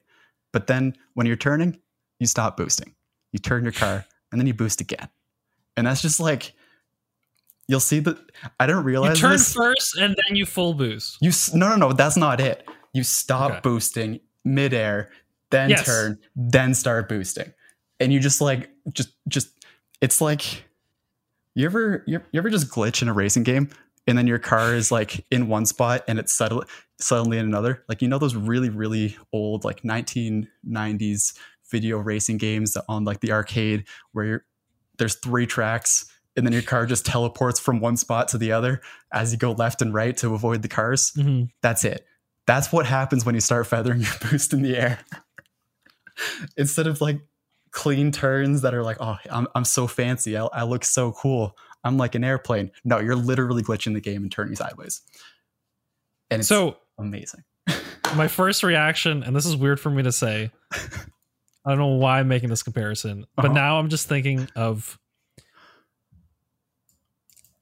But then when you're turning, you stop boosting. You turn your car and then you boost again. And that's just like you'll see that I didn't realize. you turn this. first and then you full boost You no no no that's not it. You stop Okay. boosting midair, then Yes. turn, then start boosting, and you just like just just it's like you ever you, you ever just glitch in a racing game and then your car is like in one spot and it's settle, suddenly in another. Like you know those really really old like 1990s video racing games on like the arcade where you're, there's three tracks and then your car just teleports from one spot to the other as you go left and right to avoid the cars. Mhm. That's it. That's what happens when you start feathering your boost in the air. Instead of like clean turns that are like, oh, I'm, I'm so fancy. I, I look so cool. I'm like an airplane. No, you're literally glitching the game and turning sideways. And it's so amazing. my first reaction and this is weird for me to say i don't know why i'm making this comparison but Uh-huh. now i'm just thinking of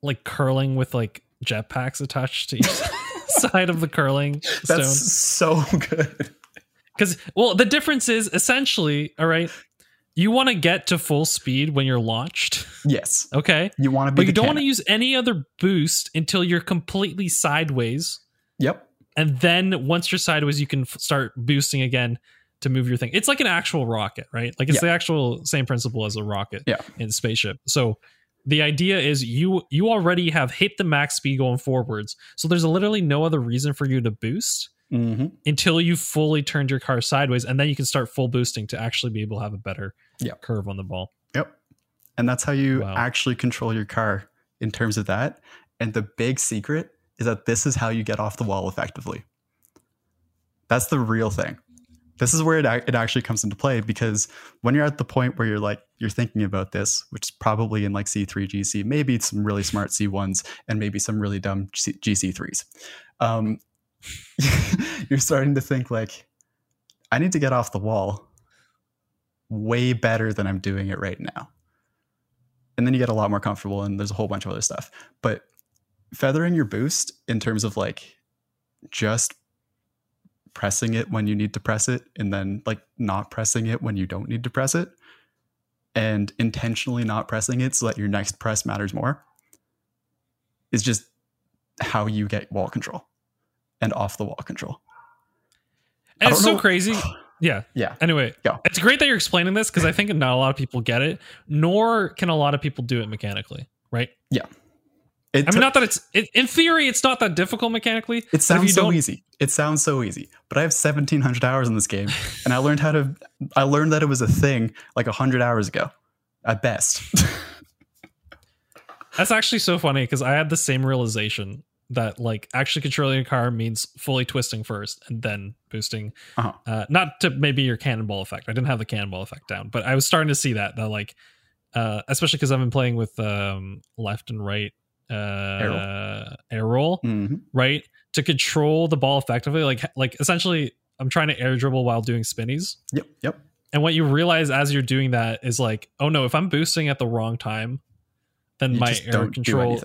like curling with like jetpacks attached to each side of the curling stone That's so good. because well the difference is essentially all right you want to get to full speed when you're launched Yes. okay You want to be but you don't want to use any other boost until you're completely sideways Yep. and then once you're sideways you can f- start boosting again to move your thing it's like an actual rocket right like it's Yeah. the actual same principle as a rocket Yeah. in spaceship so the idea is you you already have hit the max speed going forwards so there's literally no other reason for you to boost hmm until you fully turned your car sideways and then you can start full boosting to actually be able to have a better Yeah. curve on the ball Yep. And that's how you Wow. actually control your car in terms of that. And the big secret is that this is how you get off the wall effectively. That's the real thing. This is where it, it actually comes into play because when you're at the point where you're like, you're thinking about this, which is probably in like C3, GC, maybe some really smart C1s and maybe some really dumb GC3s. Um, you're starting to think like, I need to get off the wall way better than I'm doing it right now and then you get a lot more comfortable and there's a whole bunch of other stuff but feathering your boost in terms of like just pressing it when you need to press it and then like not pressing it when you don't need to press it. And intentionally not pressing it so that your next press matters more is just how you get wall control and off the wall control. And it's so know- crazy. Yeah. Yeah. Anyway, Go. it's great that you're explaining this because I think not a lot of people get it, nor can a lot of people do it mechanically, right? It I mean, not that it's it, in theory, it's not that difficult mechanically. It sounds so easy. It sounds so easy. But I have 1700 hours in this game and I learned how to I learned that it was a thing like 100 hours ago at best. That's actually so funny because I had the same realization that like actually controlling a car means fully twisting first and then boosting. Uh-huh. Uh, not to maybe your cannonball effect. I didn't have the cannonball effect down, but I was starting to see that that like, uh, especially because I've been playing with um, left and right uh, air roll, Mhm. right to control the ball effectively. Like like essentially, I'm trying to air dribble while doing spinnies. Yep, yep. And what you realize as you're doing that is like, oh no, if I'm boosting at the wrong time, then You my air control.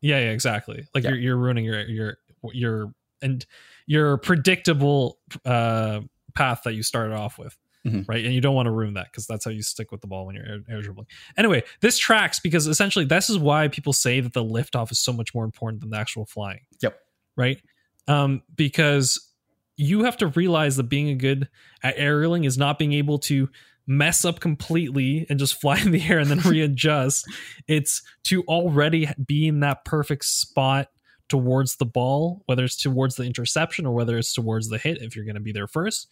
Yeah, yeah, exactly. Like Yeah. you're you're ruining your your your and your predictable uh path that you started off with. Mhm. Right. And you don't want to ruin that because that's how you stick with the ball when you're air, air dribbling. Anyway, this tracks because essentially this is why people say that the liftoff is so much more important than the actual flying. Yep. Right. Um, because you have to realize that being a good at aerialing is not being able to mess up completely and just fly in the air and then readjust. It's to already be in that perfect spot towards the ball, whether it's towards the interception or whether it's towards the hit, if you're going to be there first,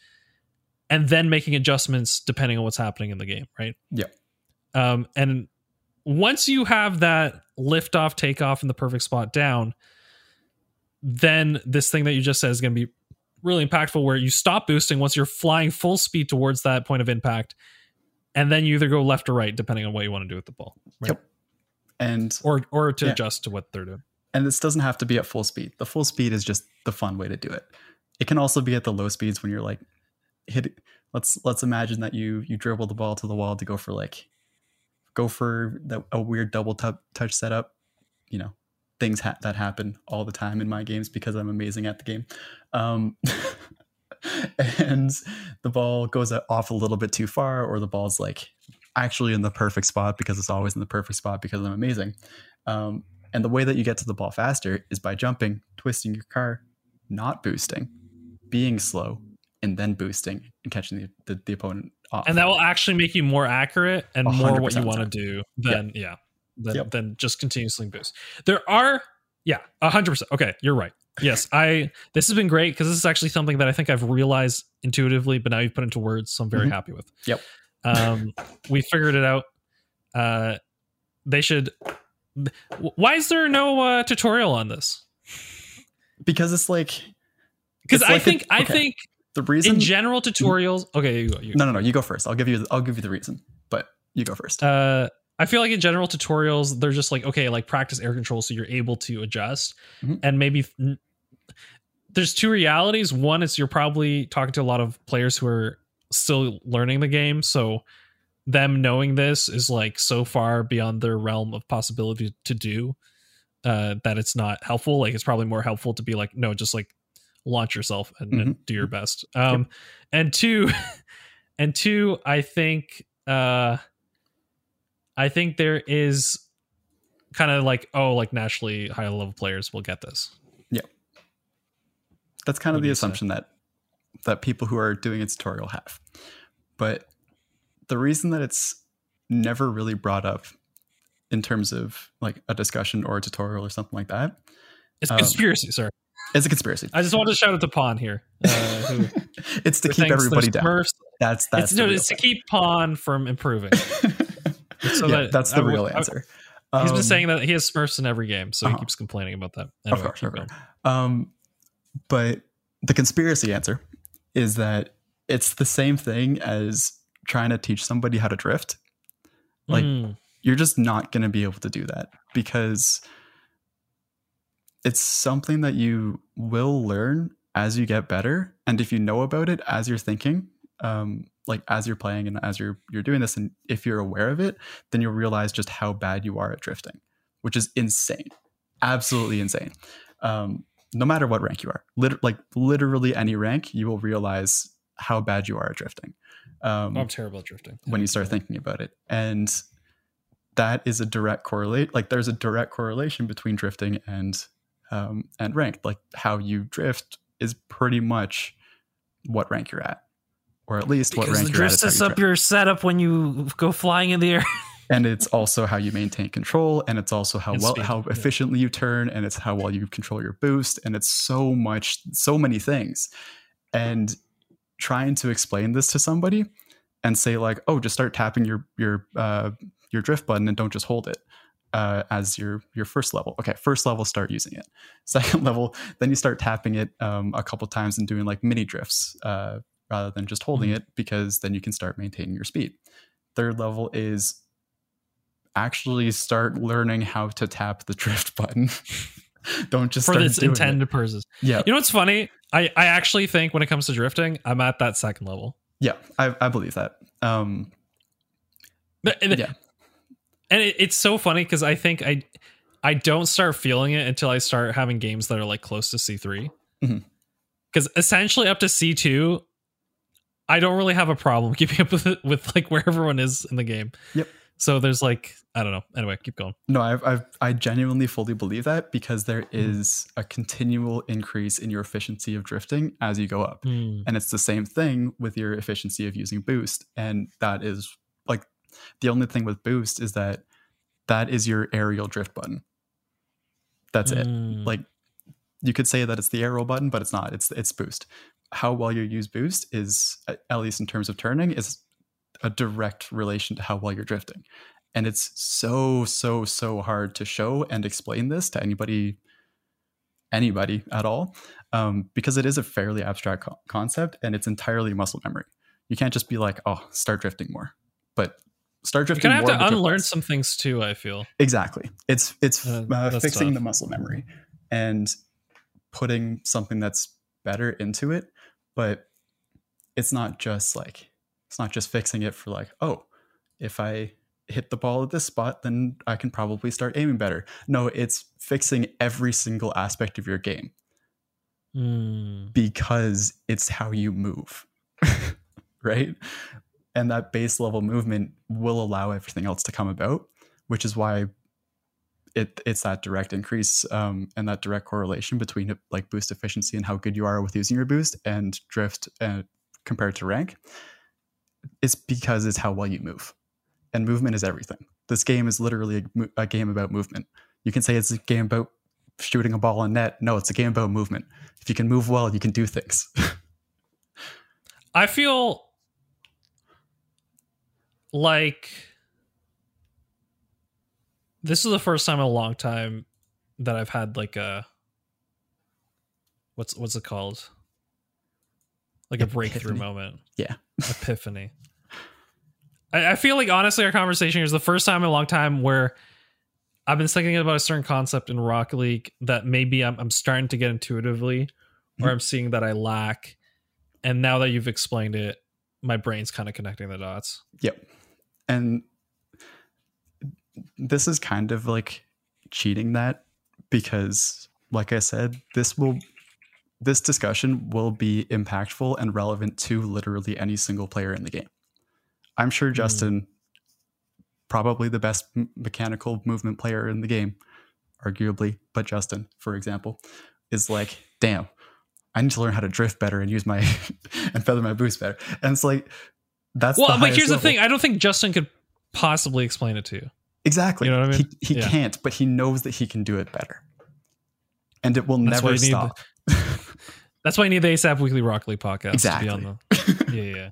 and then making adjustments depending on what's happening in the game, right? Yeah. Um, and once you have that lift off, takeoff in the perfect spot down, then this thing that you just said is going to be really impactful where you stop boosting once you're flying full speed towards that point of impact and then you either go left or right depending on what you want to do with the ball right? Yep. And or or to Yeah. adjust to what they're doing and this doesn't have to be at full speed. The full speed is just the fun way to do it. It can also be at the low speeds when you're like hit let's let's imagine that you you dribble the ball to the wall to go for like go for that a weird double tu- touch setup, you know, things ha- that happen all the time in my games because I'm amazing at the game. Um and the ball goes off a little bit too far or the ball's like actually in the perfect spot because it's always in the perfect spot because I'm amazing. Um, and the way that you get to the ball faster is by jumping, twisting your car, not boosting, being slow, and then boosting and catching the, the, the opponent off. and that will actually make you more accurate and more what you want to do than yeah than, Yep. than just continuously boost. There are yeah 100% okay you're right. Yes i this has been great because this is actually something that i think i've realized intuitively but now you've put into words so i'm very Mhm. happy with. Yep. um we figured it out. Uh they should why is there no uh tutorial on this? Because it's like because i like a- think i think the reason. in general tutorials okay you go, you go. no, no, no. You go first. I'll give you. I'll give you the reason, but you go first. uh I feel like in general tutorials, they're just like, okay, like practice air control so you're able to adjust. Mhm. And maybe there's two realities. One is you're probably talking to a lot of players who are still learning the game. So them knowing this is like so far beyond their realm of possibility to do uh, that it's not helpful. Like it's probably more helpful to be like, no, just like launch yourself and, and do your best. Um, and two, and two, I think, uh, I think there is kind of like, oh, like naturally high level players will get this. Yeah. That's kind of the you say? assumption that that people who are doing a tutorial have. But the reason that it's never really brought up in terms of like a discussion or a tutorial or something like that It's Um, conspiracy, sir. Is a conspiracy. I just wanted to shout out to Pawn here. Uh, who, it's to keep everybody down. Smurfs. That's that's It's, no, it's to keep Pawn from improving. So yeah, that- that's the I real I- answer. He's Um, been saying that he has Smurfs in every game, so uh-huh. he keeps complaining about that. of Anyway, course, of course. Um, but the conspiracy answer is that it's the same thing as trying to teach somebody how to drift. Like, Mm, You're just not going to be able to do that because it's something that you will learn as you get better, and if you know about it as you're thinking, um, like as you're playing and as you're you're doing this, and if you're aware of it, then you'll realize just how bad you are at drifting, which is insane, absolutely insane. Um, no matter what rank you are, lit- like literally any rank, you will realize how bad you are at drifting. Um, I'm terrible at drifting. when you start thinking about it and that is a direct correlate like there's a direct correlation between drifting and um and ranked. like how you drift is pretty much what rank you're at or at least what Because rank the you're drift at is how sets you up drift. your setup when you go flying in the air. and it's also how you maintain control and it's also how And well speed, how yeah. efficiently you turn and it's how well you control your boost and it's so much so many things and trying to explain this to somebody and say like oh just start tapping your your uh your drift button and don't just hold it uh, as your your first level okay first level start using it second level then you start tapping it um, a couple times and doing like mini drifts uh, rather than just holding Mhm. it because then you can start maintaining your speed third level is actually start learning how to tap the drift button. Don't just for this intended purposes. Yeah, You know what's funny? I, I actually think when it comes to drifting, I'm at that second level. yeah, I, I believe that. Um, But, yeah, and it, it's so funny because I think I I don't start feeling it until I start having games that are like close to C 3 Mhm. Because essentially up to C two, I don't really have a problem keeping up with it, with like where everyone is in the game. Yep. So there's like I don't know. Anyway, keep going. no, I've, I've I genuinely fully believe that because there is Mm-hmm. a continual increase in your efficiency of drifting as you go up. Hmm. and it's the same thing with your efficiency of using boost and that is like the only thing with boost is that that is your aerial drift button. That's it. Hmm. like you could say that it's the air roll button but it's not. It's it's boost. How well you use boost is at at least in terms of turning is a direct relation to how well you're drifting. And it's so so so hard to show and explain this to anybody anybody at all um, because it is a fairly abstract co- concept and it's entirely muscle memory. You can't just be like oh start drifting more. But start You're drifting gonna have to unlearn some things too. I feel. Exactly. It's it's Uh, uh, fixing tough. the muscle memory and putting something that's better into it, but it's not just like it's not just fixing it for like, oh, if I hit the ball at this spot, then I can probably start aiming better. No, it's fixing every single aspect of your game Hmm. because it's how you move. right? And that base level movement will allow everything else to come about, which is why it it's that direct increase um, and that direct correlation between like boost efficiency and how good you are with using your boost and drift uh, compared to rank. It's because it's how well you move, and movement is everything. This game is literally a, a game about movement. You can say it's a game about shooting a ball in net. No, it's a game about movement. If you can move well, you can do things. I feel like this is the first time in a long time that I've had like a what's what's it called? Like a breakthrough Epiphany. moment. Yeah. Epiphany. I, I feel like honestly our conversation here is the first time in a long time where I've been thinking about a certain concept in Rocket League that maybe I'm, I'm starting to get intuitively, or Mhm. I'm seeing that I lack. And now that you've explained it, my brain's kind of connecting the dots. Yep. And this is kind of like cheating that because like I said, this will this discussion will be impactful and relevant to literally any single player in the game. I'm sure hmm. Justin probably the best mechanical movement player in the game, arguably, but Justin, for example, is like, damn, I need to learn how to drift better and use my and feather my boost better. And it's like that's well, the but here's the thing: I don't think Justin could possibly explain it to you. Exactly. You know what I mean? He, he Yeah. can't, but he knows that he can do it better. And it will That's never stop. That's why you need the ASAP Weekly Rock League podcast Exactly. to be on the. Yeah,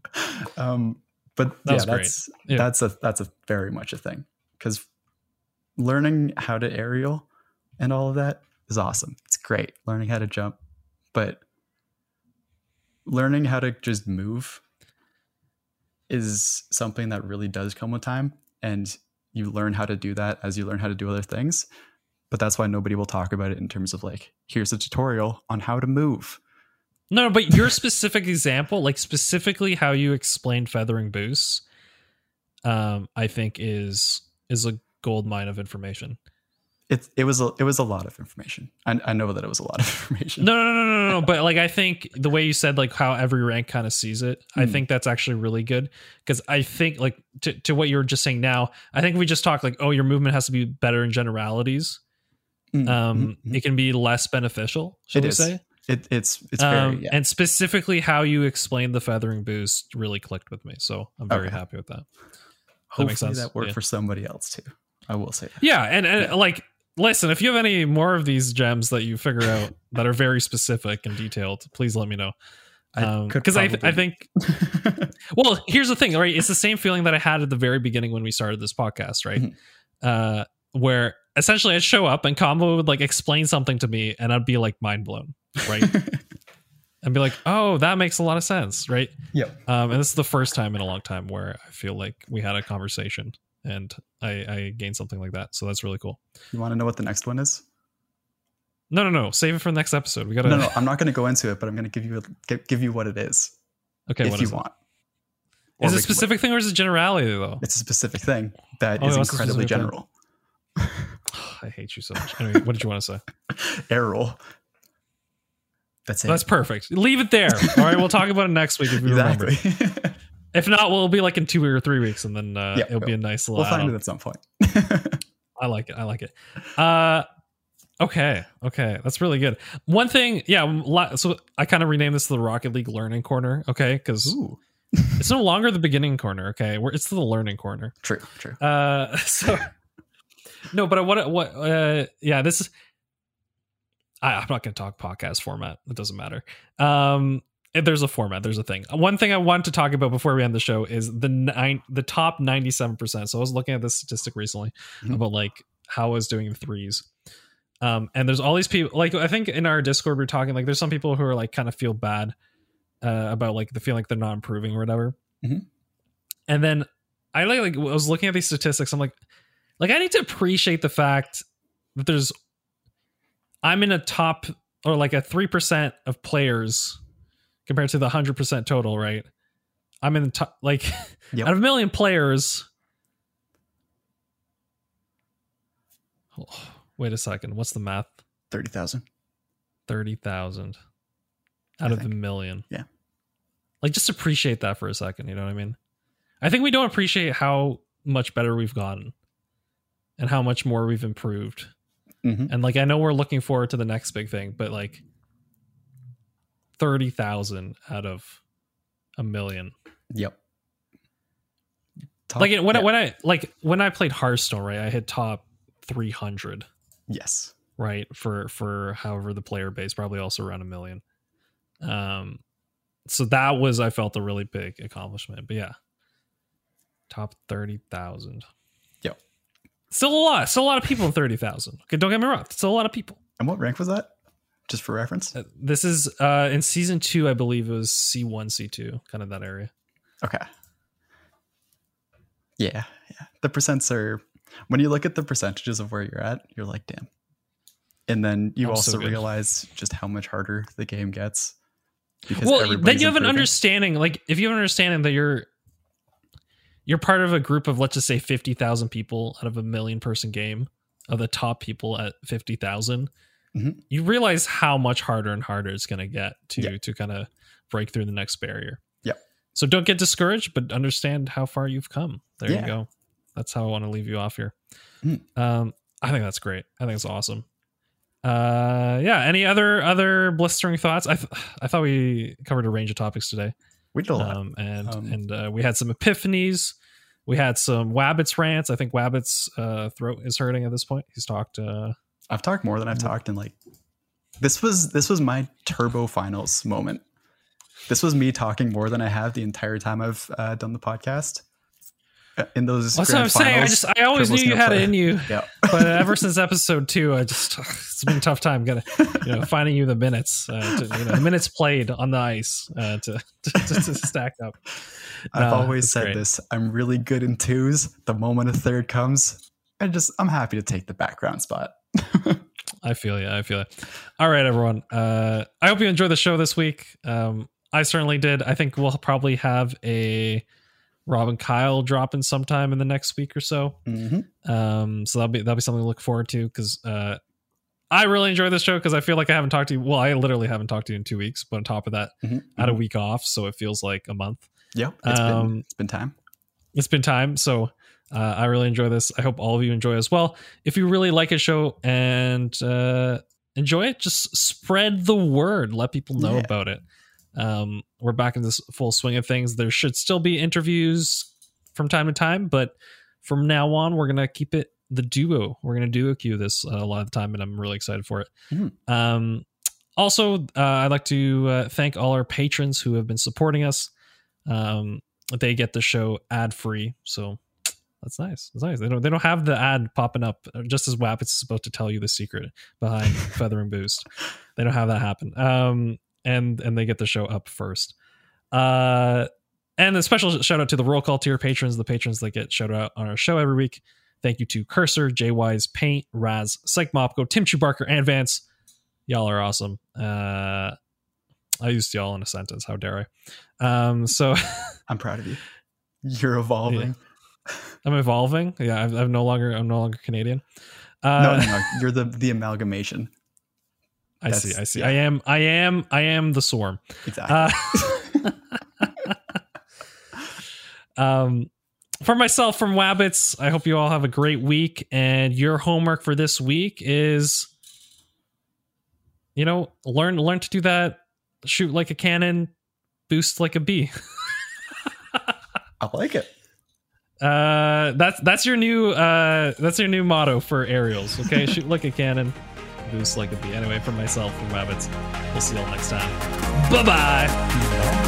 yeah. um, but That yeah, that's Yeah. that's a that's a very much a thing because learning how to aerial and all of that is awesome. It's great learning how to jump, but learning how to just move is something that really does come with time, and you learn how to do that as you learn how to do other things. But that's why nobody will talk about it in terms of like, here's a tutorial on how to move. No, but your specific example, like specifically how you explain feathering boosts, um, I think is is a gold mine of information. It it was a it was a lot of information. I, I know that it was a lot of information. No, no, no, no, no, no. But like, I think the way you said like how every rank kind of sees it, I Hmm. think that's actually really good because I think like to to what you were just saying now, I think we just talked like, oh, your movement has to be better in generalities. Mm, Um, mhm, mhm. it can be less beneficial. Should we is. say? It, it's it's very Um, yeah. And specifically how you explained the feathering boost really clicked with me. So I'm very Okay. happy with that. Hopefully makes sense. that worked Yeah. for somebody else too. I will say that. Yeah, and, and like listen, if you have any more of these gems that you figure out that are very specific and detailed, please let me know. Because I, th- I think well, here's the thing, right? It's the same feeling that I had at the very beginning when we started this podcast, right? Mhm. Uh, where essentially I'd show up and Combo would like explain something to me, and I'd be like mind blown, right? and be like, "Oh, that makes a lot of sense," right? yep. Um, and this is the first time in a long time where I feel like we had a conversation and I, I gained something like that. So that's really cool. You want to know what the next one is? No, no, no. Save it for the next episode. We gotta. No, no, I'm not going to go into it, but I'm going to give you a, give, you what it is Okay, if what you is it? want. Is it can- specific thing or is it generality though? It's a specific thing that Oh, is incredibly general. I hate you so much. Anyway, what did you want to say? Air roll. That's it. That's perfect. Leave it there. All right, we'll talk about it next week if you remember. If not, we'll be like in two or three weeks, and then uh, Yeah, it'll be a nice little. we'll find it at some point. I like it. I like it. Uh, okay, okay, that's really good. One thing, yeah. So I kind of renamed this the Rocket League Learning Corner, okay? Because it's no longer the beginning corner, okay? We're, it's the learning corner. true, true. Uh, so no, but what what uh yeah, this is I, I'm not gonna talk podcast format. It doesn't matter. Um there's a format, there's a thing. One thing I want to talk about before we end the show is the nine the top 97%. So I was looking at this statistic recently Mhm. about like how I was doing the threes. Um, and there's all these people like I think in our Discord we're talking like there's some people who are like kind of feel bad uh, about like the feeling like they're not improving or whatever. Mhm. And then I like like I was looking at these statistics. I'm like, like I need to appreciate the fact that there's I'm in a top or like a three percent of players compared to the hundred percent total, right? I'm in the top like Yep. out of a million players. Oh, wait a second. What's the math? Thirty thousand. Thirty thousand I out of the think. million. Yeah. Like just appreciate that for a second, you know what I mean? I think we don't appreciate how much better we've gotten and how much more we've improved. hmm And like I know we're looking forward to the next big thing, but like 30,000 out of a million. Yep. Top- like when I, when I like when I played Hearthstone, right? I hit top 300, yes. right? For for however the player base probably also around a million. Um so that was I felt a really big accomplishment. But yeah. Top 30,000. Yep. Still a lot. Still a lot of people in 30,000. Okay, don't get me wrong. Still a lot of people. And what rank was that? Just for reference. Uh, This is uh in season 2 I believe it was C1 C2, kind of that area. Okay. Yeah, yeah. The percents are when you look at the percentages of where you're at, you're like, damn. And then you I'm also good. realize just how much harder the game gets. Because well then you have an understanding like if you have an understanding that you're you're part of a group of let's just say 50,000 people out of a million person game of the top people at 50,000 Mhm. you realize how much harder and harder it's going to get to Yeah. to kind of break through the next barrier Yep. so don't get discouraged but understand how far you've come there Yeah. you go that's how I want to leave you off here Mm. um I think that's great I think it's awesome uh yeah any other other blistering thoughts i th- i thought we covered a range of topics today We did a lot. um and Um, and uh, we had some epiphanies we had some wabbits rants i think wabbits uh throat is hurting at this point he's talked uh I've talked more than I've talked in like this was this was my turbo finals moment. This was me talking more than I have the entire time I've uh, done the podcast. Uh, In those that's what i'm grand saying i just i always knew you had it in you Yeah. but ever since episode two i just it's been a tough time gonna you know finding you the minutes uh, to, you know the minutes played on the ice uh, to, to, to, stack up I've always said great. this. I'm really good in twos. The moment a third comes, I just I'm happy to take the background spot. I feel you. I feel it. All right, everyone. Uh, I hope you enjoyed the show this week. Um, I certainly did. I think we'll probably have a Robin Kyle dropping sometime in the next week or so. Mm-hmm. Um, so that'll be that'll be something to look forward to because uh, I really enjoy this show because I feel like I haven't talked to you. Well, I literally haven't talked to you in two weeks, but on top of that, Mm-hmm. I had a week off, so it feels like a month. Yeah, It's been Um, it's been time. it's been time so uh, i really enjoy this i hope all of you enjoy as well if you really like a show and uh, enjoy it just spread the word let people know Yeah. about it um, we're back in this full swing of things there should still be interviews from time to time, but from now on, we're gonna keep it the duo. We're gonna duo queue this uh, a lot of the time, and I'm really excited for it. Mhm. Um, also, uh, I'd like to uh, thank all our patrons who have been supporting us. Um, they get the show ad free, so that's nice. That's nice. They don't they don't have the ad popping up uh, just as WAP is supposed to tell you the secret behind Feather and Boost. They don't have that happen. Um, and and they get the show up first. Uh, and a special shout out to the roll call tier patrons, the patrons that get shout out on our show every week. Thank you to Cursor, JY's Paint, Raz, Psych Mopko, Tim Chubarker, and Vance. Y'all are awesome. Uh, I used y'all in a sentence. How dare I? Um, so I'm proud of you. You're evolving. I'm evolving. Yeah, I'm, I'm no longer I'm no longer Canadian. Uh, no, no, no. You're the the amalgamation. I see. I see. yeah. I am. I am. I am the swarm. Exactly. Uh, um, for myself from Wabbits, I hope you all have a great week. And your homework for this week is, you know, learn learn to do that. Shoot like a cannon, boost like a bee. I like it. Uh, that's that's your new uh that's your new motto for aerials. Okay, shoot like a cannon, boost like a bee. Anyway, for myself from Wabbits, we'll see y'all next time. Bye bye.